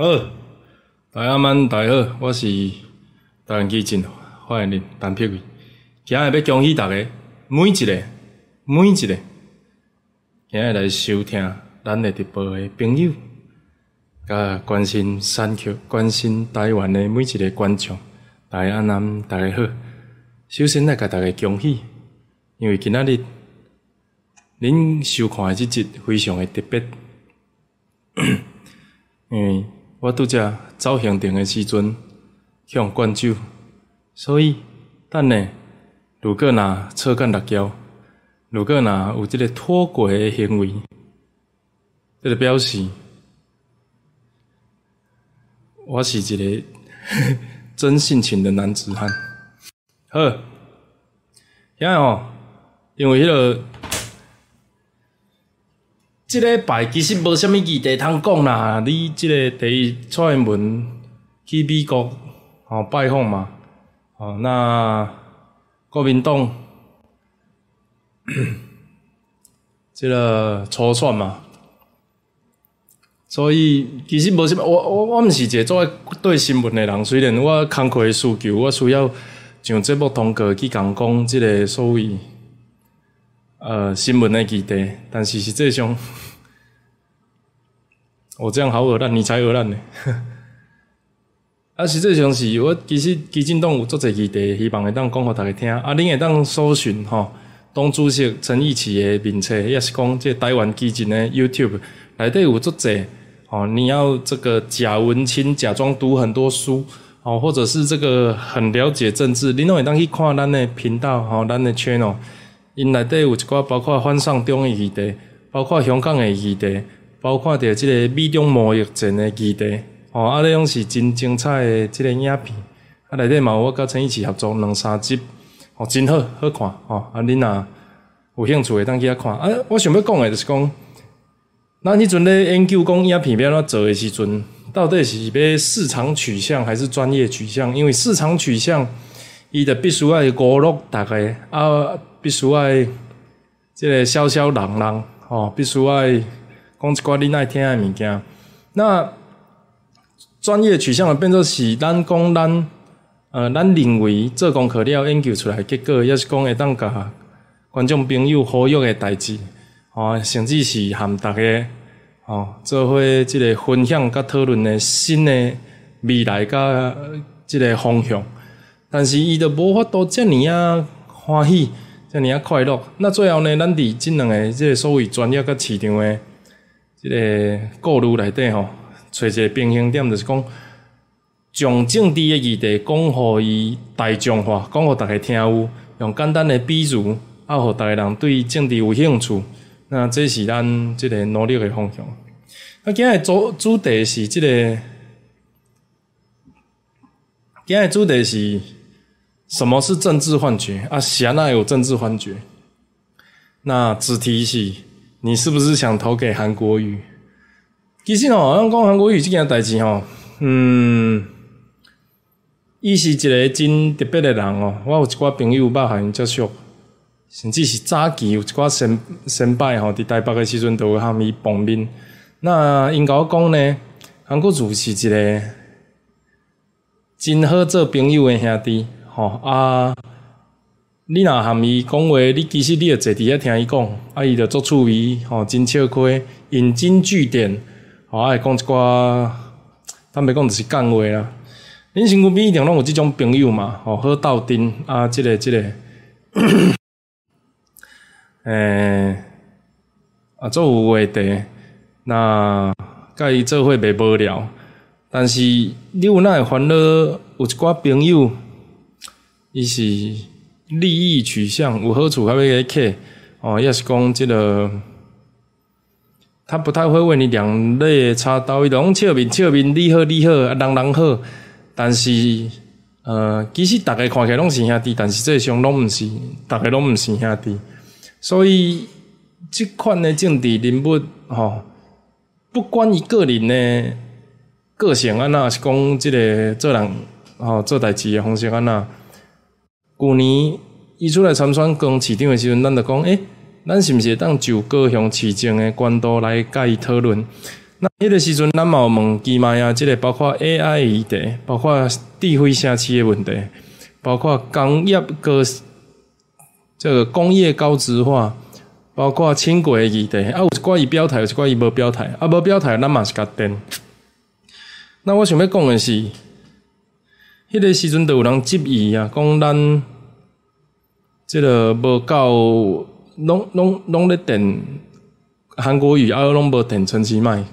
好，大家晚，大家好，我是台湾基进，欢迎恁陈碧伟。今日要恭喜大家，每一个、每一个，今日来收听咱的直播的朋友，甲关心山区、关心台湾的每一个观众，大家安安，大家好。首先来甲大家恭喜，因为今仔日恁收看的即集非常的特别，因为我拄则走行程的时阵向灌酒，所以等下如果若车干六交，如果若有即个脱轨的行为，这个表示我是一个 真性情的男子汉。好，现在吼，因为迄个，即礼拜其实无虾米议题通讲啦。你即个第一蔡英文去美国吼拜访嘛，吼那国民党 即个初选嘛，所以其实无虾米。我我我毋是一个做对新闻的人，虽然我工课的需求，我需要。上节目通过去讲讲即个所谓呃新闻的基地，但是实际上，我这样好恶烂，你才恶烂呢。啊，实际上是我其实基金党有做者基地，希望会当讲互大家听。啊，恁会当搜寻吼，党主席陈义奇的名册，也是讲即台湾基金的 YouTube 内底有做者哦。你要这个假文青，假装读很多书。哦，或者是这个很了解政治，你拢会当去看咱的频道，吼，咱的 channel，因内底有一寡包括反送中的议题，包括香港的议题，包括着即个美中贸易战的议题，哦，啊，咧拢是真精彩的即个影片，啊，内底嘛有我甲陈一起合作两三集，哦，真好好看，哦，啊，恁若有兴趣会当去遐看，啊，我想要讲的就是讲，咱迄阵咧研究讲影片要安怎做的时阵。到底是要市场取向还是专业取向？因为市场取向，伊就必须爱娱乐大家啊，必须爱即个消消人人吼，必须爱讲一寡你爱听诶物件。那专业取向变做是咱讲咱呃，咱认为做功课了研究出来结果，也是讲会当甲观众朋友好用的代志，吼，甚至是含大家。吼，做伙即个分享甲讨论诶新诶未来甲即个方向，但是伊都无法度遮尔啊欢喜，遮尔啊快乐。那最后呢，咱伫即两个即个所谓专业甲市场的即个顾虑内底吼，找一个平衡点，就是讲将政治的议题讲互伊大众化，讲互逐个听有，用简单的比如，啊，互逐个人对政治有兴趣。那这是咱即个努力的方向。那今日主主题是即个，今日主题是什么是政治幻觉啊？安那有政治幻觉？那主题是你是不是想投给韩国瑜？其实哦，咱讲韩国瑜这件代志吼，嗯，伊是一个真特别的人哦。我有一寡朋友捌和因接触。甚至是早期有一寡先先拜吼，伫台北诶时阵，都有含伊碰面。那因甲我讲呢，韩国瑜是一个真好做朋友诶兄弟吼啊！你若含伊讲话，你其实你会坐伫遐听伊讲，啊，伊着足趣味吼，真笑开，引经据典，吼，爱讲一寡，坦白讲就是讲话啦。恁身躯边一定拢有即种朋友嘛，吼，好斗阵啊，即个即个。诶，啊，做有话题，那甲伊做伙袂无聊。但是你有哪会烦恼？有一寡朋友，伊是利益取向，有好处还要客哦，也是讲即个，他不太会为你两肋插刀，伊拢笑面笑面，你好你好，啊人人好。但是，呃，其实大家看起来拢是兄弟，但是这上拢毋是，大家拢毋是兄弟。所以，即款的政治人物，吼，不管伊个人的个性安那，是讲即个做人，吼做代志的方式安那。旧年伊出来参选当市长的时阵，咱就讲，诶，咱是毋是当就高雄市政的官道来甲伊讨论？那迄个时阵，咱嘛有问机麦啊，即个包括 AI 议题，包括智慧城市的问题，包括工业个这个工业高值化，包括轻轨议题，啊，有一寡伊表态，有一寡伊无表态，啊，无表态，咱嘛是甲电。那我想要讲的是，迄个时阵都有人质疑啊，讲咱即个无够，拢拢拢咧电韩国语，啊，拢无电陈其迈。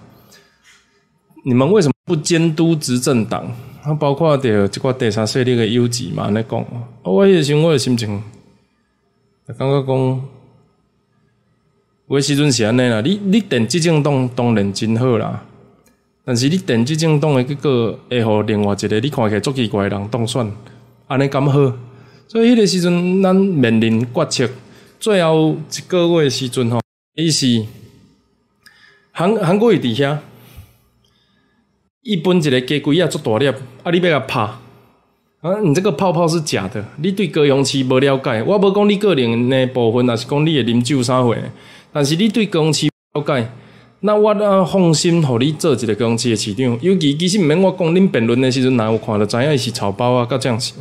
你们为什么不监督执政党？啊，包括着即个第三势力的优质嘛，安尼讲。我迄个时阵，我的心情，感觉讲，有时阵是安尼啦。你你电执政党当然真好啦，但是你电执政党的结果会互另外一个你看起来足奇怪的人当选，安尼咁好？所以迄个时阵，咱面临决策，最后一个月时阵吼，伊是韩韩国瑜伫遐。伊本一个鸡龟啊，足大粒，啊！你要甲拍啊！你这个泡泡是假的，你对高雄市无了解。我无讲你个人的部分，也是讲你的啉酒啥货。但是你对高雄市了解，那我啊放心，互你做一个公司的市场。尤其其实毋免我讲，恁辩论的时阵，哪有看到知影伊是草包啊，甲这样子。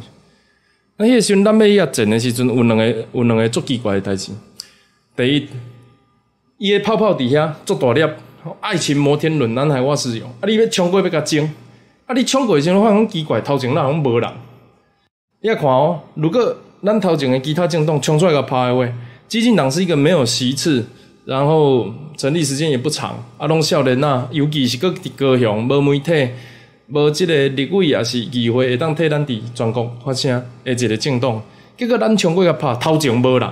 那迄个时阵，咱要遐整的时阵，有两个有两个足奇怪的代志。第一，伊的泡泡伫遐足大粒。爱情摩天轮，咱还我使用。啊，你要冲过要甲争，啊，你冲过时阵，发现奇怪，头前那拢无人。你看哦，如果咱头前的其他政党冲出来个拍的话，激进党是一个没有席次，然后成立时间也不长，啊，拢少年呐，尤其是搁伫高雄，无媒体，无即个立委也是议会会当替咱伫全国发声的一个政党，结果咱冲过个拍，头前无人。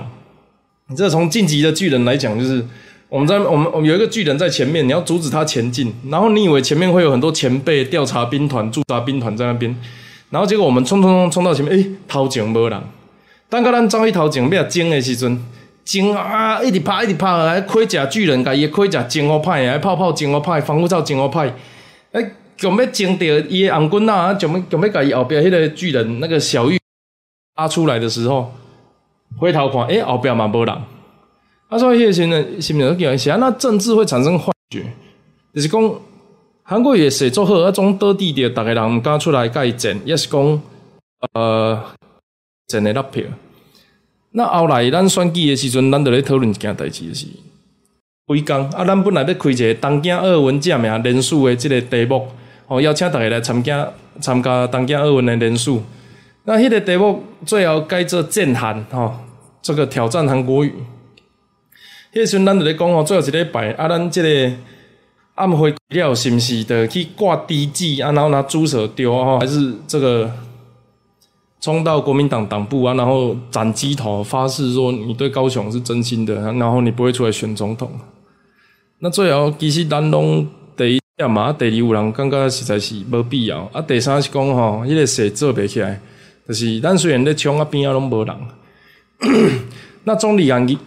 这从晋级的巨人来讲，就是。我们在我们我们有一个巨人在前面，你要阻止他前进。然后你以为前面会有很多前辈调查兵团、驻扎兵团在那边，然后结果我们冲冲冲冲到前面，诶，头前无人。等到咱走去头前要争的时阵，争啊，一直拍一直拍，来盔甲巨人，甲伊盔甲真好派，来泡泡真好派，防护罩真好派。诶，准备争掉伊的红棍啊，准备准备甲伊后边迄个巨人那个小玉拉出来的时候，回头看，诶，后边嘛无人。他说：“迄个时阵，是毋是叫是啊？那政治会产生幻觉，就是讲韩国也写作好，啊，种倒地着，逐个人毋敢出来甲伊战，也是讲呃战的拉票。那后来咱选举的时阵，咱就咧讨论一件代志，就是规工啊，咱本来要开一个东京奥运证明人数的即个题目，哦，邀请逐个来参加参加东京奥运的人数。那迄个题目最后改做战韩，吼，这个挑战韩国语。”迄时阵，咱就咧讲吼，最后一礼拜啊，咱即个暗会了，是毋是的去挂地基啊？然后拿猪舌丢啊？还是这个冲到国民党党部啊？然后斩鸡头，发誓说你对高雄是真心的，然后你不会出来选总统。那最后其实咱拢第一点嘛，第二有人感觉实在是无必要啊。第三是讲吼，迄个事做袂起来，就是咱虽然咧冲啊边啊拢无人，那总理安伊。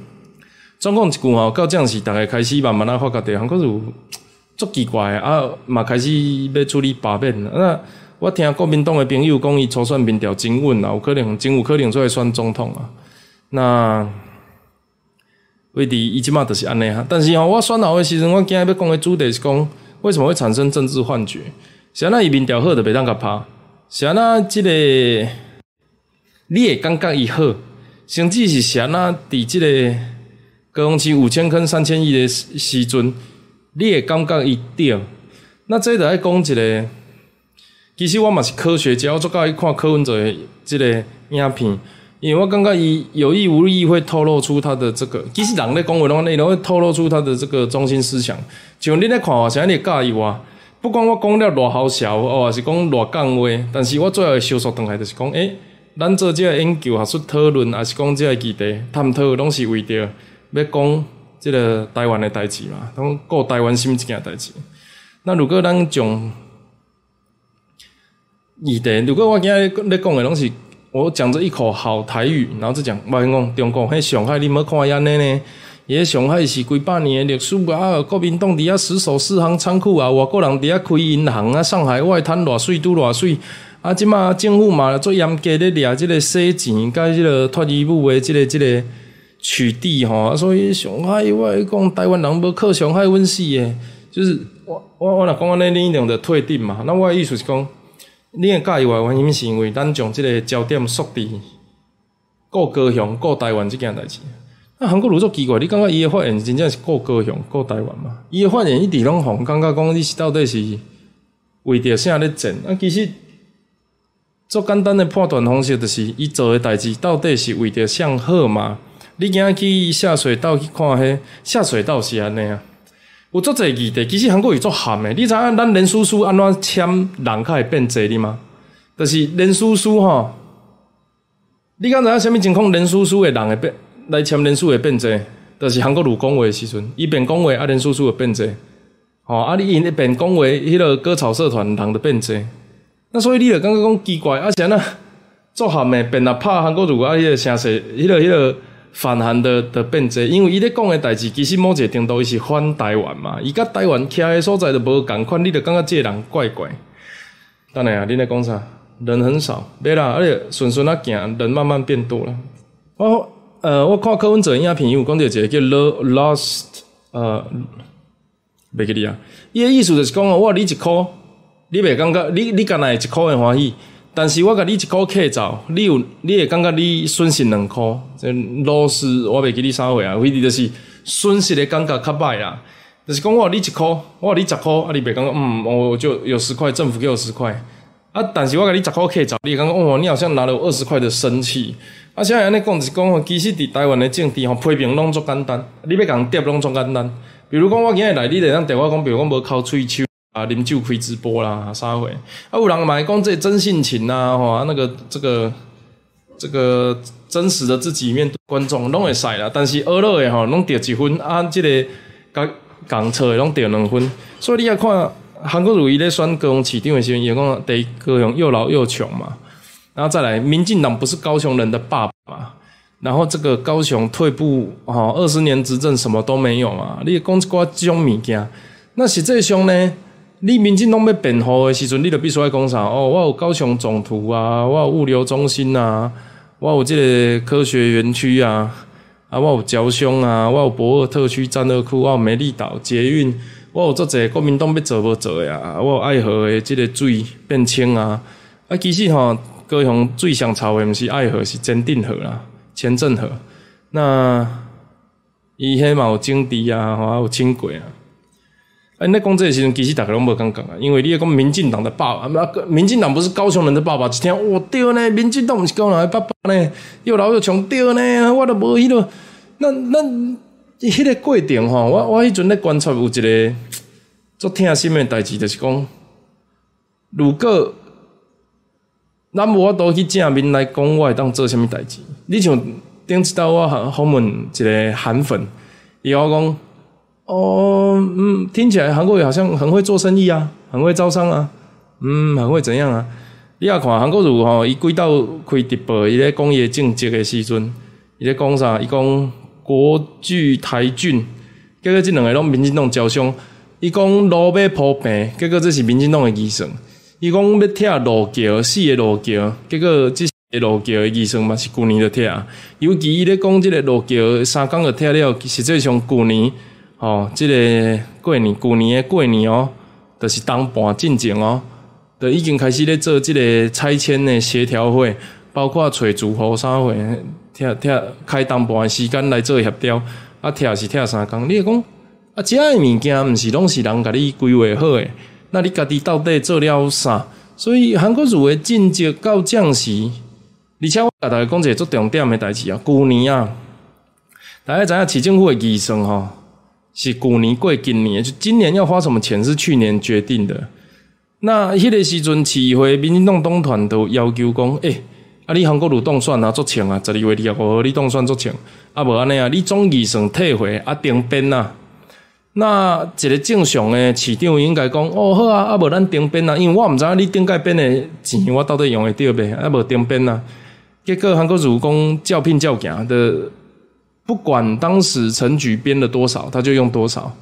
总共一句吼，到这样是大概开始慢慢啊发觉着，韩国有足奇怪啊，嘛开始要处理罢免。那我听国民党的朋友讲，伊初选民调真稳啊，有可能真有可能出来选总统啊。那为伫伊即马就是安尼啊，但是吼，我选后的时阵，我今日要讲的主题是讲，为什么会产生政治幻觉？是安那伊民调好就袂当甲拍，是安那即个你会感觉伊好，甚至是是安那伫即个。高雄市五千坑三千亿的时阵，你会感觉伊对？那这就爱讲一个，其实我嘛是科学家，我做介意看柯文哲即个影片，因为我感觉伊有意无意会透露出他的这个，其实人咧讲话拢内容会透露出他的这个中心思想。像你咧看话，像你介意我，不管我讲了偌好笑，哦，还是讲偌讲话，但是我最后会收束倒来就是讲，诶，咱做即个研究，还是讨论，还是讲即个议题探讨，拢是为着。要讲即个台湾的代志嘛，讲顾台湾心一件代志。那如果咱从议题，如果我今日咧讲的拢是我讲着一口好台语，然后再讲，我讲中国迄上海，你冇看安尼呢？伊上海是几百年的历史啊，国民党伫遐死守四行仓库啊，外国人伫遐开银行啊，上海外滩偌水都偌水啊，即马政府嘛做严格咧掠即个洗钱，甲即个脱衣舞的即个即个。取缔吼，所以上海我讲台湾人要靠上海温死诶，就是我我我若讲安尼，你一定着退订嘛。那我的意思是讲，你诶介意外原因是因为咱将即个焦点锁伫顾高雄、顾台湾即件代志。那韩国如作奇怪，你感觉伊诶发言真正是顾高雄、顾台湾嘛？伊诶发言一直拢互感觉讲你是到底是为着啥咧争？啊，其实做简单诶判断方式，就是伊做诶代志到底是为着向好嘛？你今仔去下水道去看迄下水道是安尼啊？有足侪议题，其实韩国有足含诶。你知影咱林叔叔安怎签人较会变济哩吗？就是林叔叔吼，你敢知影啥物情况？林叔叔诶人会变来签林叔会变济，就是韩国如讲话诶时阵，伊变讲话啊，林叔叔会变济。吼啊，你因一变讲话，迄个割草社团人就变济。那所以你就感觉讲奇怪，啊，是安怎足含诶，变啊拍韩国如啊，迄个城市，迄个迄个。反韩的的变质，因为伊咧讲诶代志，其实某一个程度伊是反台湾嘛，伊甲台湾徛诶所在都无共款，你著感觉即个人怪怪。等下啊，恁咧讲啥？人很少，袂啦，而且顺顺啊行，人慢慢变多了。我呃，我看柯文哲影片有讲着一个叫 lost，呃，袂记哩啊。伊诶意思就是讲哦，我你一箍，你袂感觉你你干会一箍会欢喜。但是我甲你一箍客走，你有你会感觉你损失两箍，这老师我袂记你啥货啊，为的就是损失的感觉较歹啦。就是讲我你一箍，我你十箍，啊你袂感觉嗯，我就有十块，政府给我十块啊。但是我甲你十箍客走，你会感觉哦，你好像拿了二十块的生气。啊，现在安尼讲是讲，其实伫台湾的政治吼批评拢足简单，你要共跌拢足简单。比如讲我今日来，你会当电话讲，比如讲无靠喙手。啊，啉酒开直播啦，啥会？啊，有人买讲这真性情呐，吼，啊那个这个这个真实的自己面对观众拢会使啦。但是娱乐的吼，拢得一分，啊，这个讲讲错的拢得两分。所以你要看韩国如意咧选高雄市长的时候，也讲得高雄又老又穷嘛。然后再来，民进党不是高雄人的爸爸嘛，然后这个高雄退步，吼，二十年执政什么都没有嘛。你讲一寡种物件，那实际上呢？你民进党要辩护的时阵，你就必须爱讲啥？哦，我有高雄总图啊，我有物流中心啊，我有这个科学园区啊，啊，我有交商啊，我有博尔特区战略库，我有美丽岛捷运，我有做这国民党要做无做呀？我有爱河的这个水变清啊，啊，其实吼，高雄最上潮的毋是爱河，是坚定河啦，前镇河。那伊迄嘛有政治啊，吼，有轻轨啊。哎，那讲这时阵，其实大家拢无敢讲啊，因为你讲民进党的爸爸，啊，民进党不是高雄人的爸爸，一听我对呢，民进党不是高雄人的爸爸呢，又老又穷对呢，我都无迄个，那那迄个过程吼，我我迄阵咧观察有一个做听心的代志，就是讲，如果咱无法度去正面来讲，我会当做虾米代志？你像顶一道我访问一个韩粉，伊我讲。哦，嗯，听起来韩国人好像很会做生意啊，很会招商啊，嗯，很会怎样啊？你也看韩国如吼，伊几道开直播，伊咧讲伊政绩的时阵，伊咧讲啥？伊讲国巨台俊，结果这两个拢民进党招商，伊讲路要铺平，结果这是民进党的医生。伊讲要拆路桥，四个路桥，结果这路桥的医生嘛是旧年就拆，尤其伊咧讲这个路桥三工就拆了，实际上旧年。哦，即个过年，旧年的过年哦，就是当半进前哦，就已经开始咧做即个拆迁的协调会，包括找住户啥会，拆拆开当半时间来做协调，啊，拆是拆三工。你讲啊，遮个物件毋是拢是人甲你规划好诶，那你家己到底做了啥？所以韩国如诶进阶到降时，而且我甲大家讲一个足重点诶代志啊，旧年啊，大家知影市政府诶预算吼。是古年过今年，就今年要花什么钱是去年决定的。那迄个时阵，市会民进党党团都要求讲，诶，啊，你韩国路动算啊，足钱啊，十二月二十五号你动算足钱，啊，无安尼啊，你总预算退回啊，订编啊。那一个正常的市长应该讲，哦，好啊，啊，无咱订编啊，因为我毋知影你顶改编的钱，我到底用会着袂，啊，无订编啊。结果韩国如讲照聘照行的。不管当时陈局编了多少，他就用多少。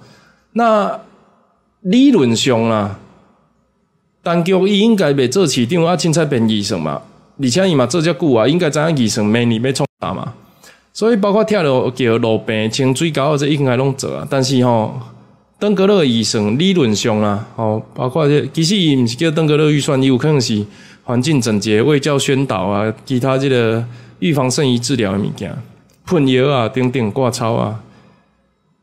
那理论上啊，单局伊应该袂做市长啊，凊彩编医生嘛。而且伊嘛做遮久啊，应该知影医生每年要创啥嘛。所以包括跳楼、叫路病、清水沟这应该拢做啊。但是吼，登革热医生理论上啦，哦，包括这其实伊毋是叫登革热预算，伊有可能是环境整洁、卫教宣导啊，其他这个预防胜于治疗的物件，喷药啊、等等挂草啊。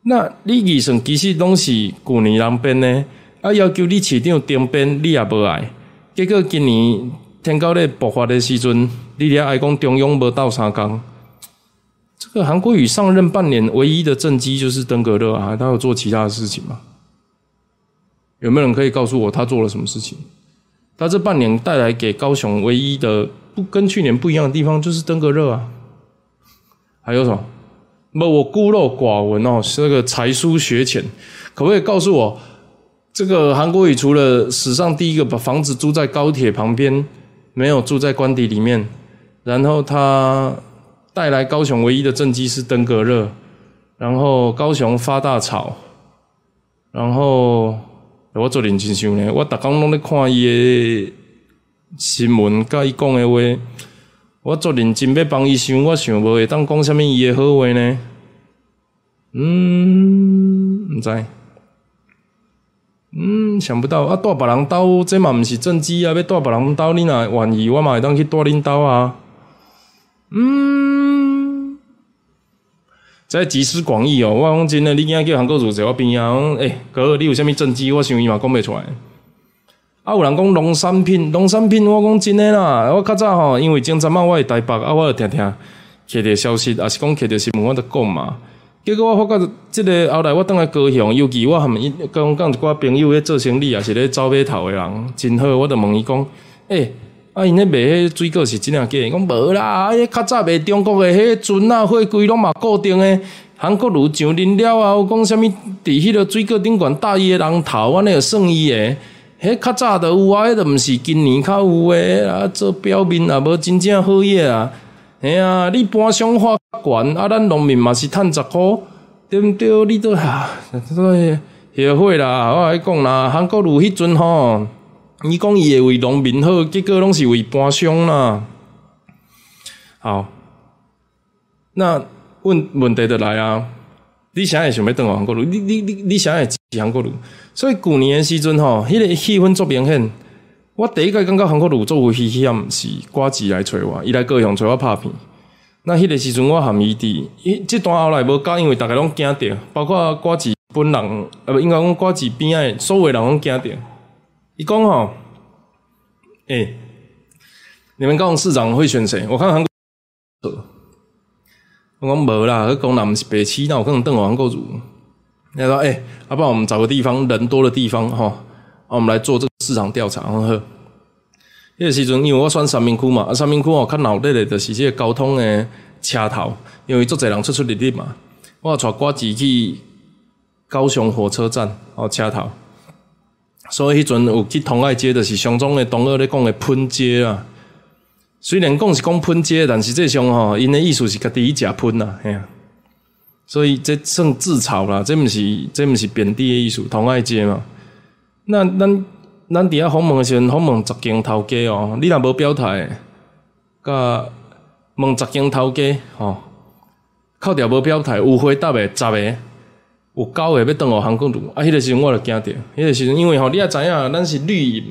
那你医生其实拢是旧年人编的，啊要求你市长订编，你也无爱。结果今年天高咧爆发的时阵，你咧爱讲中央无斗三工。这个韩国瑜上任半年，唯一的政绩就是登革热啊，他有做其他的事情吗？有没有人可以告诉我他做了什么事情？他这半年带来给高雄唯一的不跟去年不一样的地方，就是登革热啊。还有什么？不，我孤陋寡闻哦，这个才疏学浅，可不可以告诉我，这个韩国瑜除了史上第一个把房子租在高铁旁边，没有住在官邸里面，然后他。带来高雄唯一的政绩是登革热，然后高雄发大草，然后我做认真想呢，我逐工拢咧看伊的新闻，甲伊讲的话，我做认真要帮伊想，我想无会当讲啥物伊的好话呢？嗯，毋知，嗯，想不到啊！带别人兜，这嘛毋是政治啊！要带别人兜，你若愿意，我嘛会当去带恁兜啊！嗯，在集思广益哦，我讲真诶，你今仔叫韩国做者，我边啊讲，诶，哥，你有啥物政治？我想伊嘛讲袂出来。啊，有人讲农产品，农产品，我讲真诶啦，我较早吼，因为前阵仔我伫台北，啊，我听听摕着消息，也是讲摕着新闻，我著讲嘛。结果我发觉，即个后来我倒来高雄，尤其我含伊讲讲一寡朋友咧做生意，也是咧走码头诶人，真好，我就问伊讲，诶。啊，因咧卖迄水果是真啊假？讲无啦，啊迄较早卖中国诶，迄船啊、货柜拢嘛固定诶。韩国如上啉了啊，有讲啥物？伫迄个水果顶管搭伊诶人头，安尼有算伊诶。迄较早著有啊，迄著毋是今年较有诶啊。做表面也无真正好嘢啊。嘿啊，你搬上花悬啊，咱农民嘛是趁十箍，对毋对？你都啊，所以协会啦，我来讲啦，韩国如迄阵吼。你讲伊会为农民好，结果拢是为搬商啦。好，那问问题就来啊！你现在想要当韩国路？你你你你现在支持是韩国路？所以旧年诶时阵吼，迄个气氛足明显。我第一个感觉韩国路作为危险，是瓜子来找我，伊来高雄找我拍片。那迄个时阵我含伊伫，伊即段后来无讲，因为大家拢惊着，包括瓜子本人，呃，不应该讲瓜子边仔所有人拢惊着。伊讲吼，诶，你们讲市长会选谁？我看韩国，我讲无啦，迄讲南是北区，那我可能邓王国主。他说：“诶，要不然我们找个地方人多的地方，哈，我们来做这个市场调查。”呵，迄个时阵，因为我选三明区嘛，啊，三明区哦，较闹热的，就是这个交通的车头，因为足侪人出出入入嘛，我带瓜子去高雄火车站哦，车头。所以迄阵有去同爱街，就是上中的同学咧讲的喷街啊。虽然讲是讲喷街，但是这上吼，因的意思是家己去食喷呐，嘿啊。所以这算自嘲啦，这毋是这毋是贬低的意思，同爱街嘛。那咱咱伫遐访问的时阵，访问十间头家哦，你若无表态，甲问十间头家吼，靠条无表态，有回答的十个。有九个要转互韩国路，啊，迄个时阵我就惊着，迄个时阵因为吼，你也知影，咱是绿营，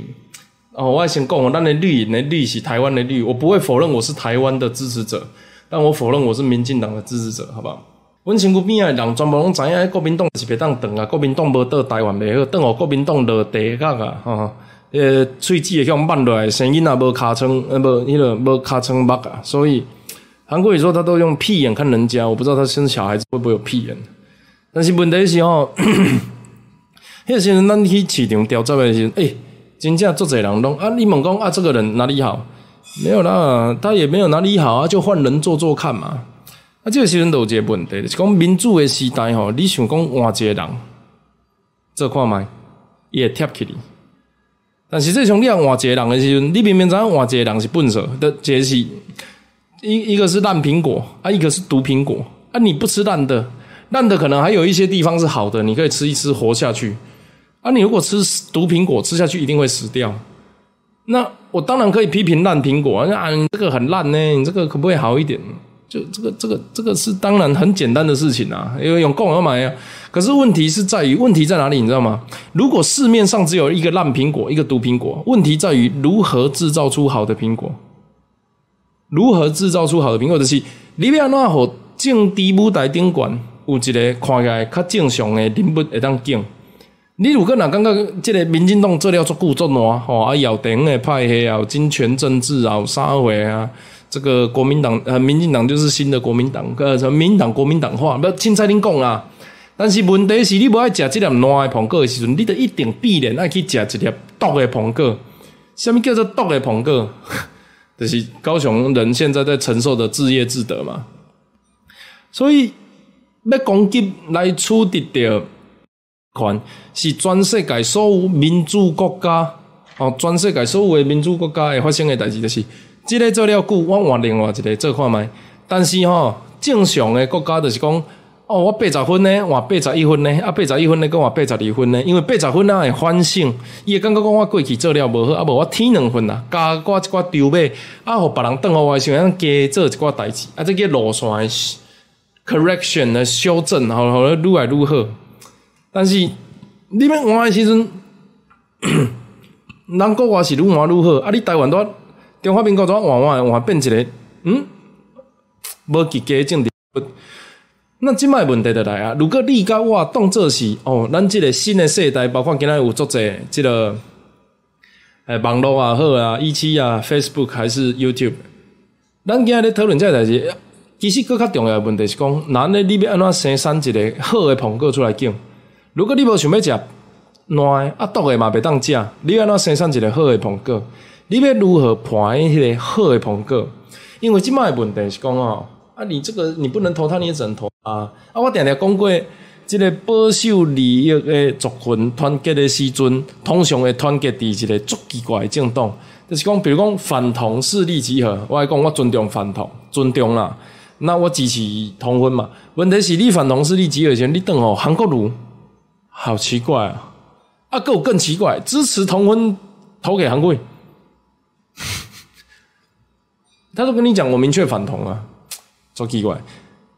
哦，我先讲哦，咱的绿营的绿是台湾的绿，我不会否认我是台湾的支持者，但我否认我是民进党的支持者，好不好？阮身躯边仔人全部拢知影，国民党是袂当转啊，国民党无倒台湾袂好，转互国民党落地角啊，吼，呃，喙齿会向慢落来，声音也无尻川，呃，无迄落无尻川目啊，所以韩国瑜说他都用屁眼看人家，我不知道他生小孩子会不会有屁眼。但是问题是吼，迄时阵咱去市场调查的时阵，诶，真正做侪人拢啊，你问讲啊，这个人哪里好？没有啦，他也没有哪里好啊，就换人做做看嘛。啊，这个时阵都有一个问题，是讲民主的时代吼，你想讲换一个人做看卖，伊会贴起你。但是这种你换一个人的时阵，你明明知影换一个人是笨手的，这是一一个是烂苹果啊，一个是毒苹果啊，你不吃烂的。烂的可能还有一些地方是好的，你可以吃一吃活下去。啊，你如果吃毒苹果吃下去一定会死掉。那我当然可以批评烂苹果，啊，你这个很烂呢，你这个可不可以好一点？就这个这个这个是当然很简单的事情啊，因为用供要买啊。可是问题是在于问题在哪里？你知道吗？如果市面上只有一个烂苹果，一个毒苹果，问题在于如何制造出好的苹果。如何制造出好的苹果？就是你要安怎互正低舞台顶管有一个看起来较正常的人物会当敬。你如果若感觉即个民进党做了足久足烂吼，啊，摇顶的派系啊，有金权政治啊，有啥货啊？这个国民党呃，民进党就是新的国民党，呃，什么民党国民党化，不凊彩恁讲啊。但是问题是你无爱食即粒烂的苹果的时阵，你就一定必然爱去食一粒毒的苹果。什么叫做毒的苹果？就是高雄人现在在承受的自业自得嘛。所以要攻击来处理掉，款是全世界所有民主国家哦，全世界所有的民主国家会发生的代志，就是。即个做了久，我换另外一个做看觅。但是吼，正常的国家就是讲，哦，我八十分呢，换八十一分呢，啊，八十一分呢，跟换八十二分呢，因为八十分啊会反省，伊会感觉讲我过去做了无好，啊，无我添两分啦，加我一寡丢尾，啊，互别人等我，我想加做一寡代志，啊，这个路线 correction 的修正，好好愈来愈好。但是你们换的时阵，人国外是愈换愈好，啊，你台湾都。中华民国怎换换换变一个，嗯，无及格政治。那即摆问题就来啊！如果你甲我当做是哦，咱即个新的世代，包括今仔有作者，即个诶网络啊好啊，一期啊，Facebook 还是 YouTube，咱今仔咧讨论这代志，其实更较重要的问题是讲，男的你要安怎生产一个好的苹果出来种？如果你无想要食烂诶啊毒的嘛袂当食，你安怎生产一个好的苹果？你要如何判迄个好的朋友？因为即卖问题是讲哦，啊，你这个你不能投他，你也只能投啊。啊，我定定讲过，即个保守利益的族群团结的时阵，通常会团结伫一个足奇怪的政党，就是讲，比如讲反同势力集合，我来讲，我尊重反同，尊重啦。那我支持同婚嘛？问题是你反同势力集合前，你等哦，韩国瑜，好奇怪啊！啊，有更奇怪，支持同婚投给韩国瑜。他都跟你讲，我明确反同啊，超奇怪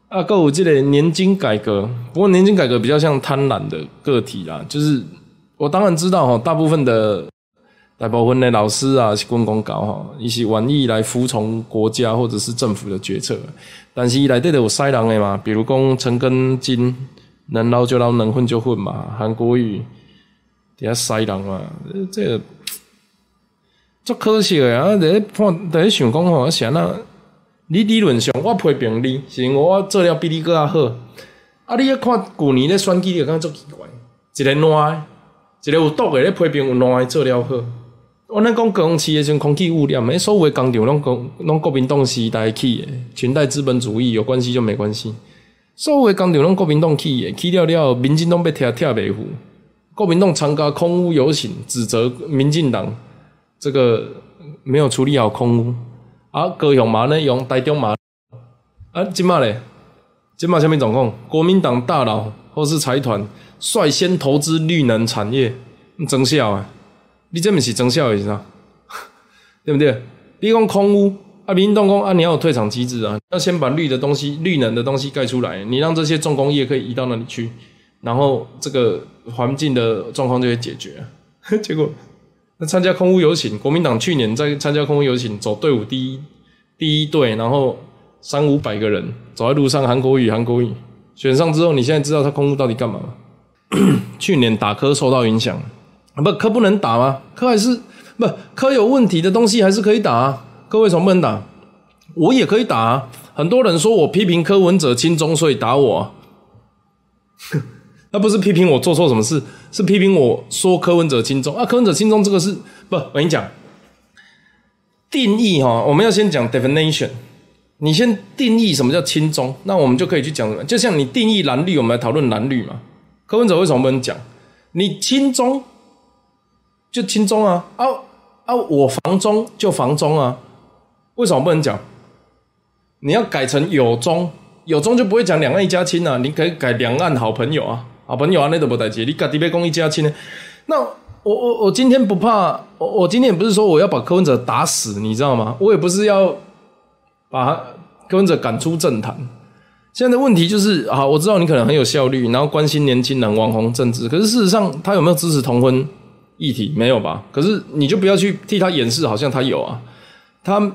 啊！够有这个年金改革，不过年金改革比较像贪婪的个体啦。就是我当然知道哈，大部分的大部分的老师啊是公公搞哈，一些玩意来服从国家或者是政府的决策。但是来对的有塞人的嘛，比如讲陈根金，能捞就捞，能混就混嘛。韩国瑜底下塞人嘛，这。足可惜诶啊！第一看，第一想讲吼，是安那？你理论上我批评你，是因为我做了比你搁较好。啊！你一看旧年咧选举，就感觉足奇怪，一个烂，诶一个有毒诶咧批评有烂诶做了好。我咱讲高雄市诶，像空气污染，诶，所有诶工厂拢国拢国民党时代起诶，裙带资本主义有关系就没关系。所有诶工厂拢国民党起诶，起了了，民进党被拆拆袂服。国民党参加空屋游行，指责民进党。这个没有处理好空屋，啊，高雄嘛呢用台中嘛，啊，今嘛嘞，今嘛下面总共国民党大佬或是财团率先投资绿能产业，增效啊，你这么是增效的是啥？对不对？你讲空屋啊，民动工啊，你要有退场机制啊，要先把绿的东西、绿能的东西盖出来，你让这些重工业可以移到那里去，然后这个环境的状况就会解决。结果。参加空屋游行，国民党去年在参加空屋游行，走队伍第一第一队，然后三五百个人走在路上，韩国语韩国语。选上之后，你现在知道他空屋到底干嘛吗？去年打科受到影响，不科不能打吗？科还是不科有问题的东西还是可以打啊？科为什么不能打？我也可以打啊！很多人说我批评柯文哲亲中，所以打我。那不是批评我做错什么事，是批评我说柯文哲轻重啊！柯文哲轻重这个是不？我跟你讲，定义哈，我们要先讲 definition。你先定义什么叫轻中，那我们就可以去讲什么。就像你定义蓝绿，我们来讨论蓝绿嘛。柯文哲为什么不能讲？你轻中就轻中啊啊啊！我防中就防中啊，为什么不能讲？你要改成有中，有中就不会讲两岸一家亲啊，你可以改两岸好朋友啊。好朋友啊，那都不代志。你家己要讲一家亲呢？那我我我今天不怕，我我今天也不是说我要把柯文哲打死，你知道吗？我也不是要把他柯文哲赶出政坛。现在的问题就是啊，我知道你可能很有效率，然后关心年轻人、网红政治，可是事实上他有没有支持同婚议题？没有吧？可是你就不要去替他掩饰，好像他有啊。他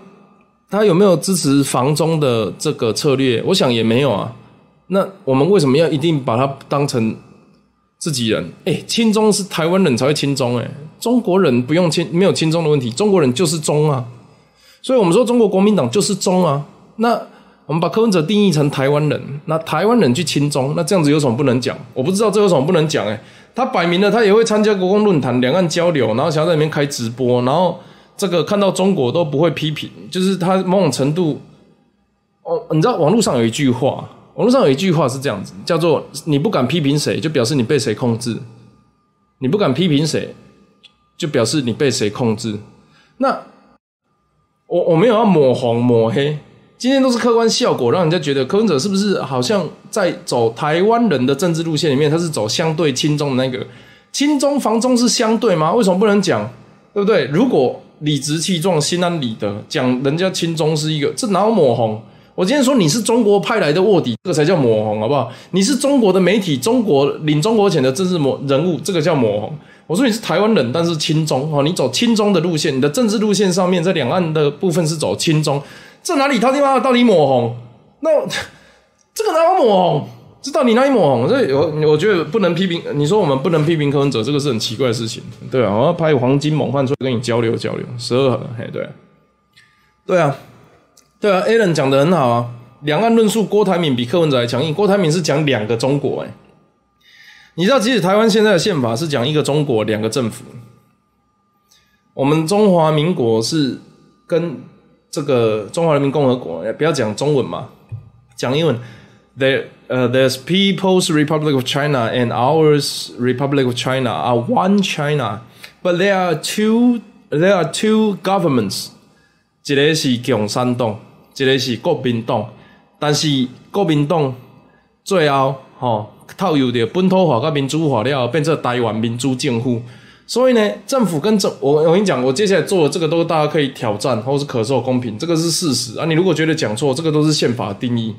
他有没有支持房中的这个策略？我想也没有啊。那我们为什么要一定把他当成自己人？哎，亲中是台湾人才会亲中，哎，中国人不用亲，没有亲中的问题，中国人就是中啊。所以我们说中国国民党就是中啊。那我们把柯文哲定义成台湾人，那台湾人去亲中，那这样子有什么不能讲？我不知道这有什么不能讲哎。他摆明了他也会参加国共论坛、两岸交流，然后想要在里面开直播，然后这个看到中国都不会批评，就是他某种程度。哦，你知道网络上有一句话，网络上有一句话是这样子，叫做“你不敢批评谁，就表示你被谁控制；你不敢批评谁，就表示你被谁控制。”那我我没有要抹红抹黑。今天都是客观效果，让人家觉得柯文哲是不是好像在走台湾人的政治路线里面？他是走相对亲中的那个亲中防中是相对吗？为什么不能讲？对不对？如果理直气壮、心安理得讲人家亲中是一个，这哪有抹红？我今天说你是中国派来的卧底，这个才叫抹红，好不好？你是中国的媒体，中国领中国钱的政治抹人物，这个叫抹红。我说你是台湾人，但是亲中哦，你走亲中的路线，你的政治路线上面在两岸的部分是走亲中。这哪里他地方到底抹红？那这个哪有抹红？这到底哪里抹红？这我我觉得不能批评。你说我们不能批评柯文哲，这个是很奇怪的事情。对啊，我要拍黄金猛汉出来跟你交流交流。十二，嘿，对，对啊，对啊，Alan 讲的很好啊。两岸论述，郭台铭比柯文哲还强硬。郭台铭是讲两个中国，哎，你知道，即使台湾现在的宪法是讲一个中国，两个政府，我们中华民国是跟。这个中华人民共和国，不要讲中文嘛，讲英文。There, uh, there's People's Republic of China and ours Republic of China are one China, but there are two, there are two governments. 一个是共产党，一个是国民党。但是国民党最后吼套用着本土化、甲民主化了，变成台湾民主政府。所以呢，政府跟政我我跟你讲，我接下来做的这个都大家可以挑战，或是可受公平，这个是事实啊。你如果觉得讲错，这个都是宪法定义。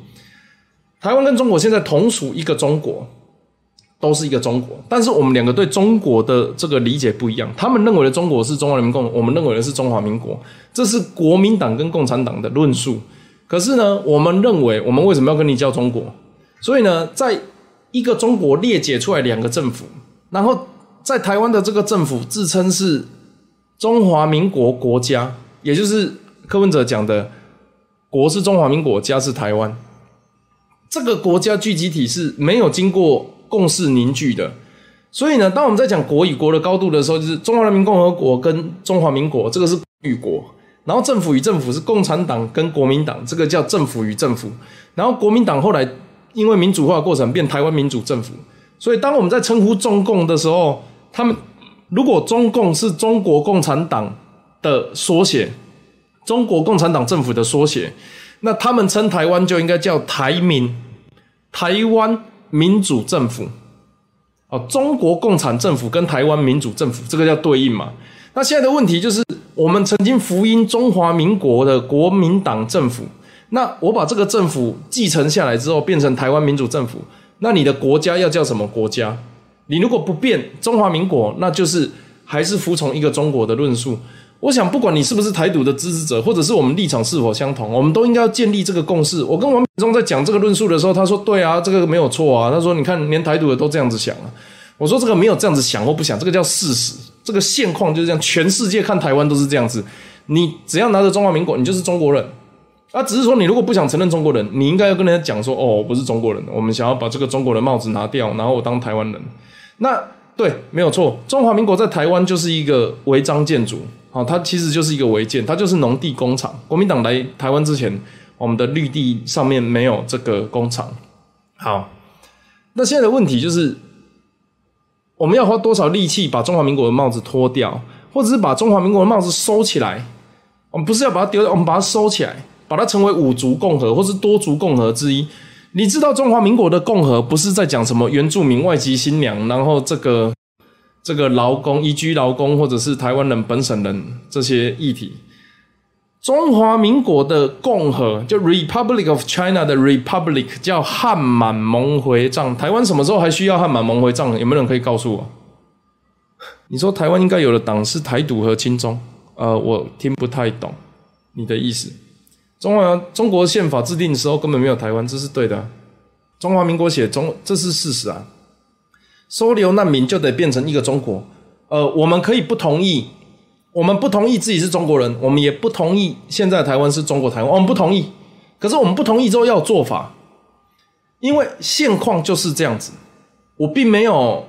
台湾跟中国现在同属一个中国，都是一个中国，但是我们两个对中国的这个理解不一样。他们认为的中国是中华人民共，我们认为的是中华民国，这是国民党跟共产党的论述。可是呢，我们认为我们为什么要跟你叫中国？所以呢，在一个中国列解出来两个政府，然后。在台湾的这个政府自称是中华民国国家，也就是柯文哲讲的“国是中华民国，家是台湾”。这个国家聚集体是没有经过共识凝聚的。所以呢，当我们在讲国与国的高度的时候，就是中华人民共和国跟中华民国，这个是与国；然后政府与政府是共产党跟国民党，这个叫政府与政府。然后国民党后来因为民主化过程变台湾民主政府。所以当我们在称呼中共的时候，他们如果中共是中国共产党的缩写，中国共产党政府的缩写，那他们称台湾就应该叫台民，台湾民主政府。哦，中国共产政府跟台湾民主政府这个叫对应嘛？那现在的问题就是，我们曾经福音中华民国的国民党政府，那我把这个政府继承下来之后，变成台湾民主政府，那你的国家要叫什么国家？你如果不变中华民国，那就是还是服从一个中国的论述。我想，不管你是不是台独的支持者，或者是我们立场是否相同，我们都应该要建立这个共识。我跟王炳忠在讲这个论述的时候，他说：“对啊，这个没有错啊。”他说：“你看，连台独的都这样子想啊。”我说：“这个没有这样子想或不想，这个叫事实。这个现况就是这样，全世界看台湾都是这样子。你只要拿着中华民国，你就是中国人。啊，只是说你如果不想承认中国人，你应该要跟人家讲说：‘哦，我不是中国人，我们想要把这个中国的帽子拿掉，然后我当台湾人。’”那对，没有错。中华民国在台湾就是一个违章建筑，好，它其实就是一个违建，它就是农地工厂。国民党来台湾之前，我们的绿地上面没有这个工厂。好，那现在的问题就是，我们要花多少力气把中华民国的帽子脱掉，或者是把中华民国的帽子收起来？我们不是要把它丢掉，我们把它收起来，把它成为五族共和或是多族共和之一。你知道中华民国的共和不是在讲什么原住民外籍新娘，然后这个这个劳工移居劳工，或者是台湾人本省人这些议题。中华民国的共和，就 Republic of China 的 Republic 叫汉满蒙回藏。台湾什么时候还需要汉满蒙回藏？有没有人可以告诉我？你说台湾应该有的党是台独和亲中，呃，我听不太懂你的意思。中华中国宪法制定的时候根本没有台湾，这是对的。中华民国写中，这是事实啊。收留难民就得变成一个中国，呃，我们可以不同意。我们不同意自己是中国人，我们也不同意现在台湾是中国台湾，我们不同意。可是我们不同意之后要做法，因为现况就是这样子。我并没有，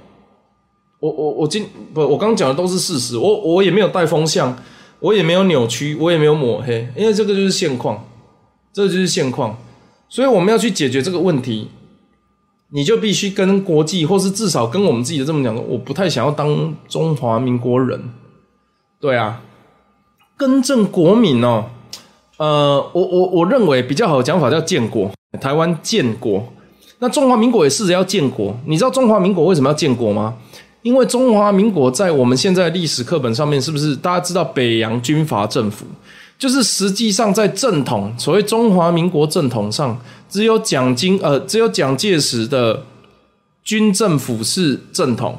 我我我今不，我刚讲的都是事实。我我也没有带风向，我也没有扭曲，我也没有抹黑，因为这个就是现况，这就是现况。所以我们要去解决这个问题，你就必须跟国际，或是至少跟我们自己的这么讲，我不太想要当中华民国人。对啊，更正国民哦，呃，我我我认为比较好的讲法叫建国，台湾建国。那中华民国也试着要建国，你知道中华民国为什么要建国吗？因为中华民国在我们现在历史课本上面，是不是大家知道北洋军阀政府？就是实际上在正统所谓中华民国正统上，只有蒋经呃，只有蒋介石的军政府是正统，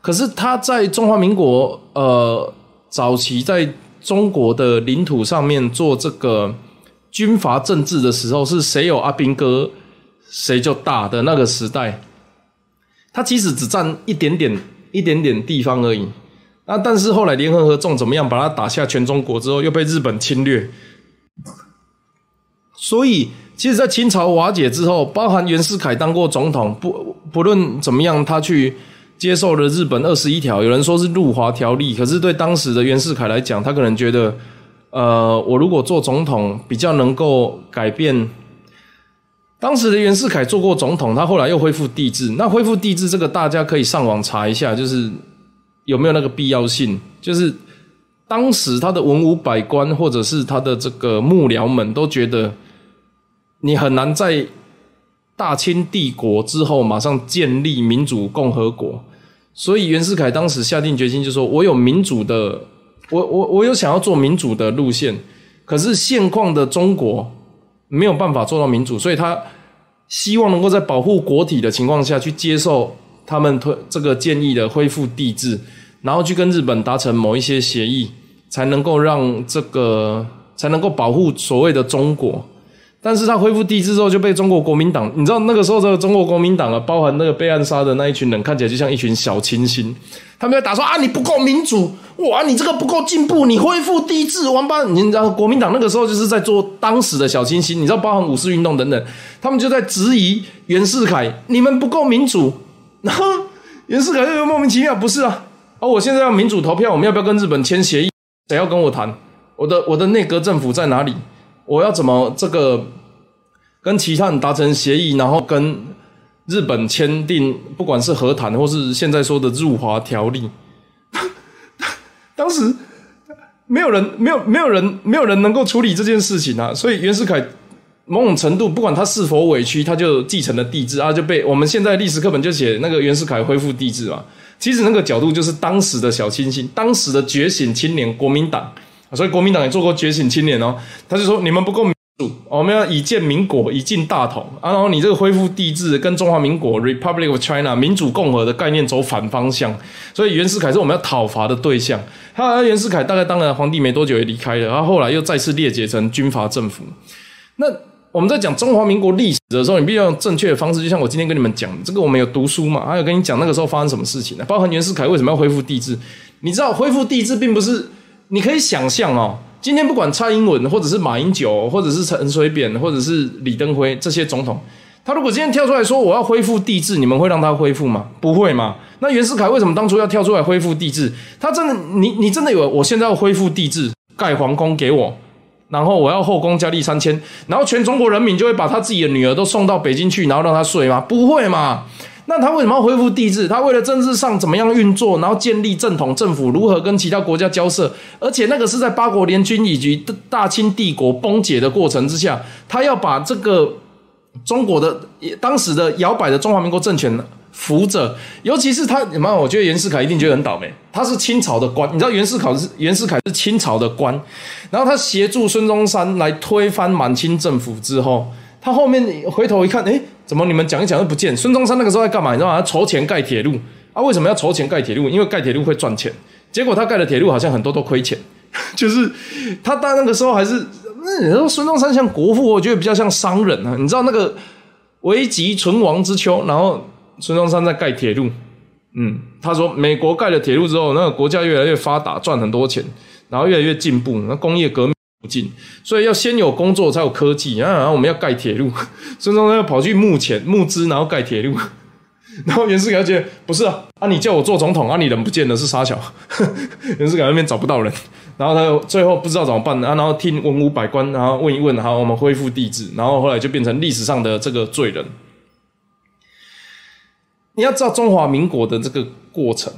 可是他在中华民国呃。早期在中国的领土上面做这个军阀政治的时候，是谁有阿兵哥谁就大的那个时代。他其实只占一点点、一点点地方而已。那但是后来联合合纵怎么样，把他打下全中国之后，又被日本侵略。所以，其实，在清朝瓦解之后，包含袁世凯当过总统，不不论怎么样，他去。接受了日本二十一条，有人说是入华条例，可是对当时的袁世凯来讲，他可能觉得，呃，我如果做总统比较能够改变。当时的袁世凯做过总统，他后来又恢复帝制。那恢复帝制这个，大家可以上网查一下，就是有没有那个必要性？就是当时他的文武百官或者是他的这个幕僚们都觉得，你很难在大清帝国之后马上建立民主共和国。所以袁世凯当时下定决心，就说：“我有民主的，我我我有想要做民主的路线，可是现况的中国没有办法做到民主，所以他希望能够在保护国体的情况下去接受他们推这个建议的恢复帝制，然后去跟日本达成某一些协议，才能够让这个才能够保护所谓的中国。”但是他恢复帝制之后就被中国国民党，你知道那个时候的中国国民党啊，包含那个被暗杀的那一群人，看起来就像一群小清新。他们在打说啊，你不够民主，哇，你这个不够进步，你恢复帝制，王八！你知道国民党那个时候就是在做当时的小清新，你知道包含五四运动等等，他们就在质疑袁世凯，你们不够民主。然后袁世凯又莫名其妙，不是啊，哦我现在要民主投票，我们要不要跟日本签协议？谁要跟我谈？我的我的内阁政府在哪里？我要怎么这个跟其他人达成协议，然后跟日本签订，不管是和谈或是现在说的入华条例，当时没有人，没有没有人，没有人能够处理这件事情啊！所以袁世凯某种程度，不管他是否委屈，他就继承了帝制啊，就被我们现在历史课本就写那个袁世凯恢复帝制嘛。其实那个角度就是当时的小清新，当时的觉醒青年国民党。所以国民党也做过觉醒青年哦，他就说你们不够民主，我们要以建民国，以进大统啊。然后你这个恢复帝制，跟中华民国 （Republic of China） 民主共和的概念走反方向。所以袁世凯是我们要讨伐的对象。他袁世凯大概当了皇帝没多久也离开了，然后后来又再次列解成军阀政府。那我们在讲中华民国历史的时候，你必须要用正确的方式，就像我今天跟你们讲，这个我们有读书嘛，还有跟你讲那个时候发生什么事情呢？包含袁世凯为什么要恢复帝制？你知道恢复帝制并不是。你可以想象哦，今天不管蔡英文，或者是马英九，或者是陈水扁，或者是李登辉这些总统，他如果今天跳出来说我要恢复帝制，你们会让他恢复吗？不会嘛？那袁世凯为什么当初要跳出来恢复帝制？他真的，你你真的以为我现在要恢复帝制，盖皇宫给我，然后我要后宫佳丽三千，然后全中国人民就会把他自己的女儿都送到北京去，然后让他睡吗？不会嘛？那他为什么要恢复帝制？他为了政治上怎么样运作，然后建立正统政府，如何跟其他国家交涉？而且那个是在八国联军以及大清帝国崩解的过程之下，他要把这个中国的当时的摇摆的中华民国政权扶着，尤其是他，妈，我觉得袁世凯一定觉得很倒霉。他是清朝的官，你知道袁世凯是袁世凯是清朝的官，然后他协助孙中山来推翻满清政府之后，他后面回头一看，哎，怎么你们讲一讲都不见？孙中山那个时候在干嘛？你知道吗？他筹钱盖铁路啊？为什么要筹钱盖铁路？因为盖铁路会赚钱。结果他盖的铁路好像很多都亏钱，就是他到那个时候还是，那你说孙中山像国父，我觉得比较像商人啊。你知道那个危急存亡之秋，然后。孙中山在盖铁路，嗯，他说美国盖了铁路之后，那个国家越来越发达，赚很多钱，然后越来越进步，那工业革命不进，所以要先有工作才有科技啊。然后我们要盖铁路，孙中山要跑去募钱募资，然后盖铁路。然后袁世凯觉得不是啊，啊你叫我做总统啊，你人不见了是傻小。袁世凯那边找不到人，然后他又最后不知道怎么办啊，然后听文武百官，然后问一问，好，我们恢复帝制，然后后来就变成历史上的这个罪人。你要知道中华民国的这个过程，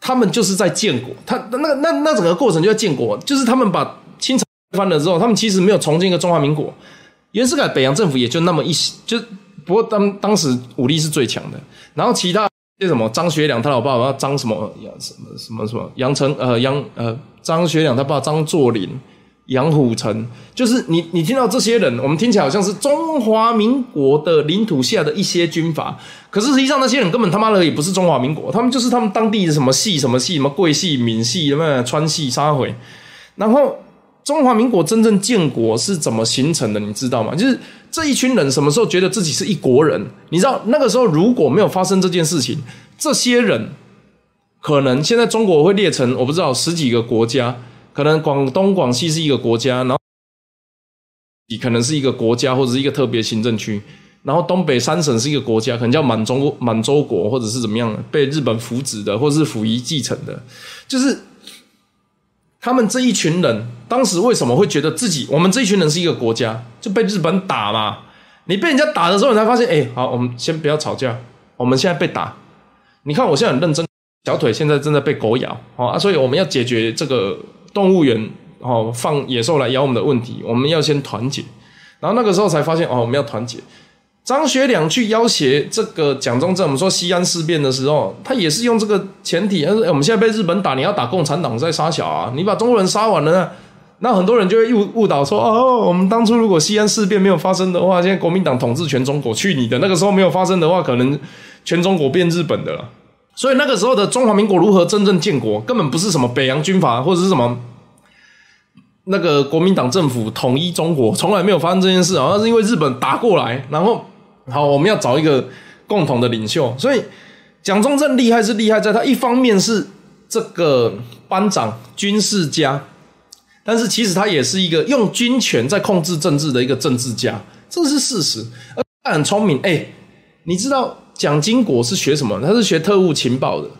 他们就是在建国，他那那那整个过程就在建国，就是他们把清朝翻了之后，他们其实没有重建一个中华民国。袁世凯北洋政府也就那么一些，就不过当当时武力是最强的，然后其他些什么张学良他老爸爸张什么什么什么什么杨成呃杨呃张学良他爸张作霖。杨虎城，就是你，你听到这些人，我们听起来好像是中华民国的领土下的一些军阀，可是实际上那些人根本他妈的也不是中华民国，他们就是他们当地的什么系、什么系、什么贵系、闽系、什么川系、沙回。然后中华民国真正建国是怎么形成的？你知道吗？就是这一群人什么时候觉得自己是一国人？你知道那个时候如果没有发生这件事情，这些人可能现在中国会列成我不知道十几个国家。可能广东、广西是一个国家，然后你可能是一个国家或者是一个特别行政区，然后东北三省是一个国家，可能叫满洲满洲国或者是怎么样，被日本扶植的或者是溥仪继承的，就是他们这一群人当时为什么会觉得自己我们这一群人是一个国家，就被日本打嘛？你被人家打的时候，你才发现，哎，好，我们先不要吵架，我们现在被打，你看我现在很认真，小腿现在正在被狗咬，啊，所以我们要解决这个。动物园哦，放野兽来咬我们的问题，我们要先团结。然后那个时候才发现哦，我们要团结。张学良去要挟这个蒋中正，我们说西安事变的时候，他也是用这个前提。他说：“我们现在被日本打，你要打共产党在杀小啊？你把中国人杀完了呢？那很多人就会误误导说哦，我们当初如果西安事变没有发生的话，现在国民党统治全中国，去你的！那个时候没有发生的话，可能全中国变日本的了。”所以那个时候的中华民国如何真正建国，根本不是什么北洋军阀或者是什么那个国民党政府统一中国，从来没有发生这件事好像是因为日本打过来，然后好我们要找一个共同的领袖。所以蒋中正厉害是厉害在他一方面是这个班长军事家，但是其实他也是一个用军权在控制政治的一个政治家，这是事实。他很聪明，哎，你知道？蒋经国是学什么？他是学特务情报的。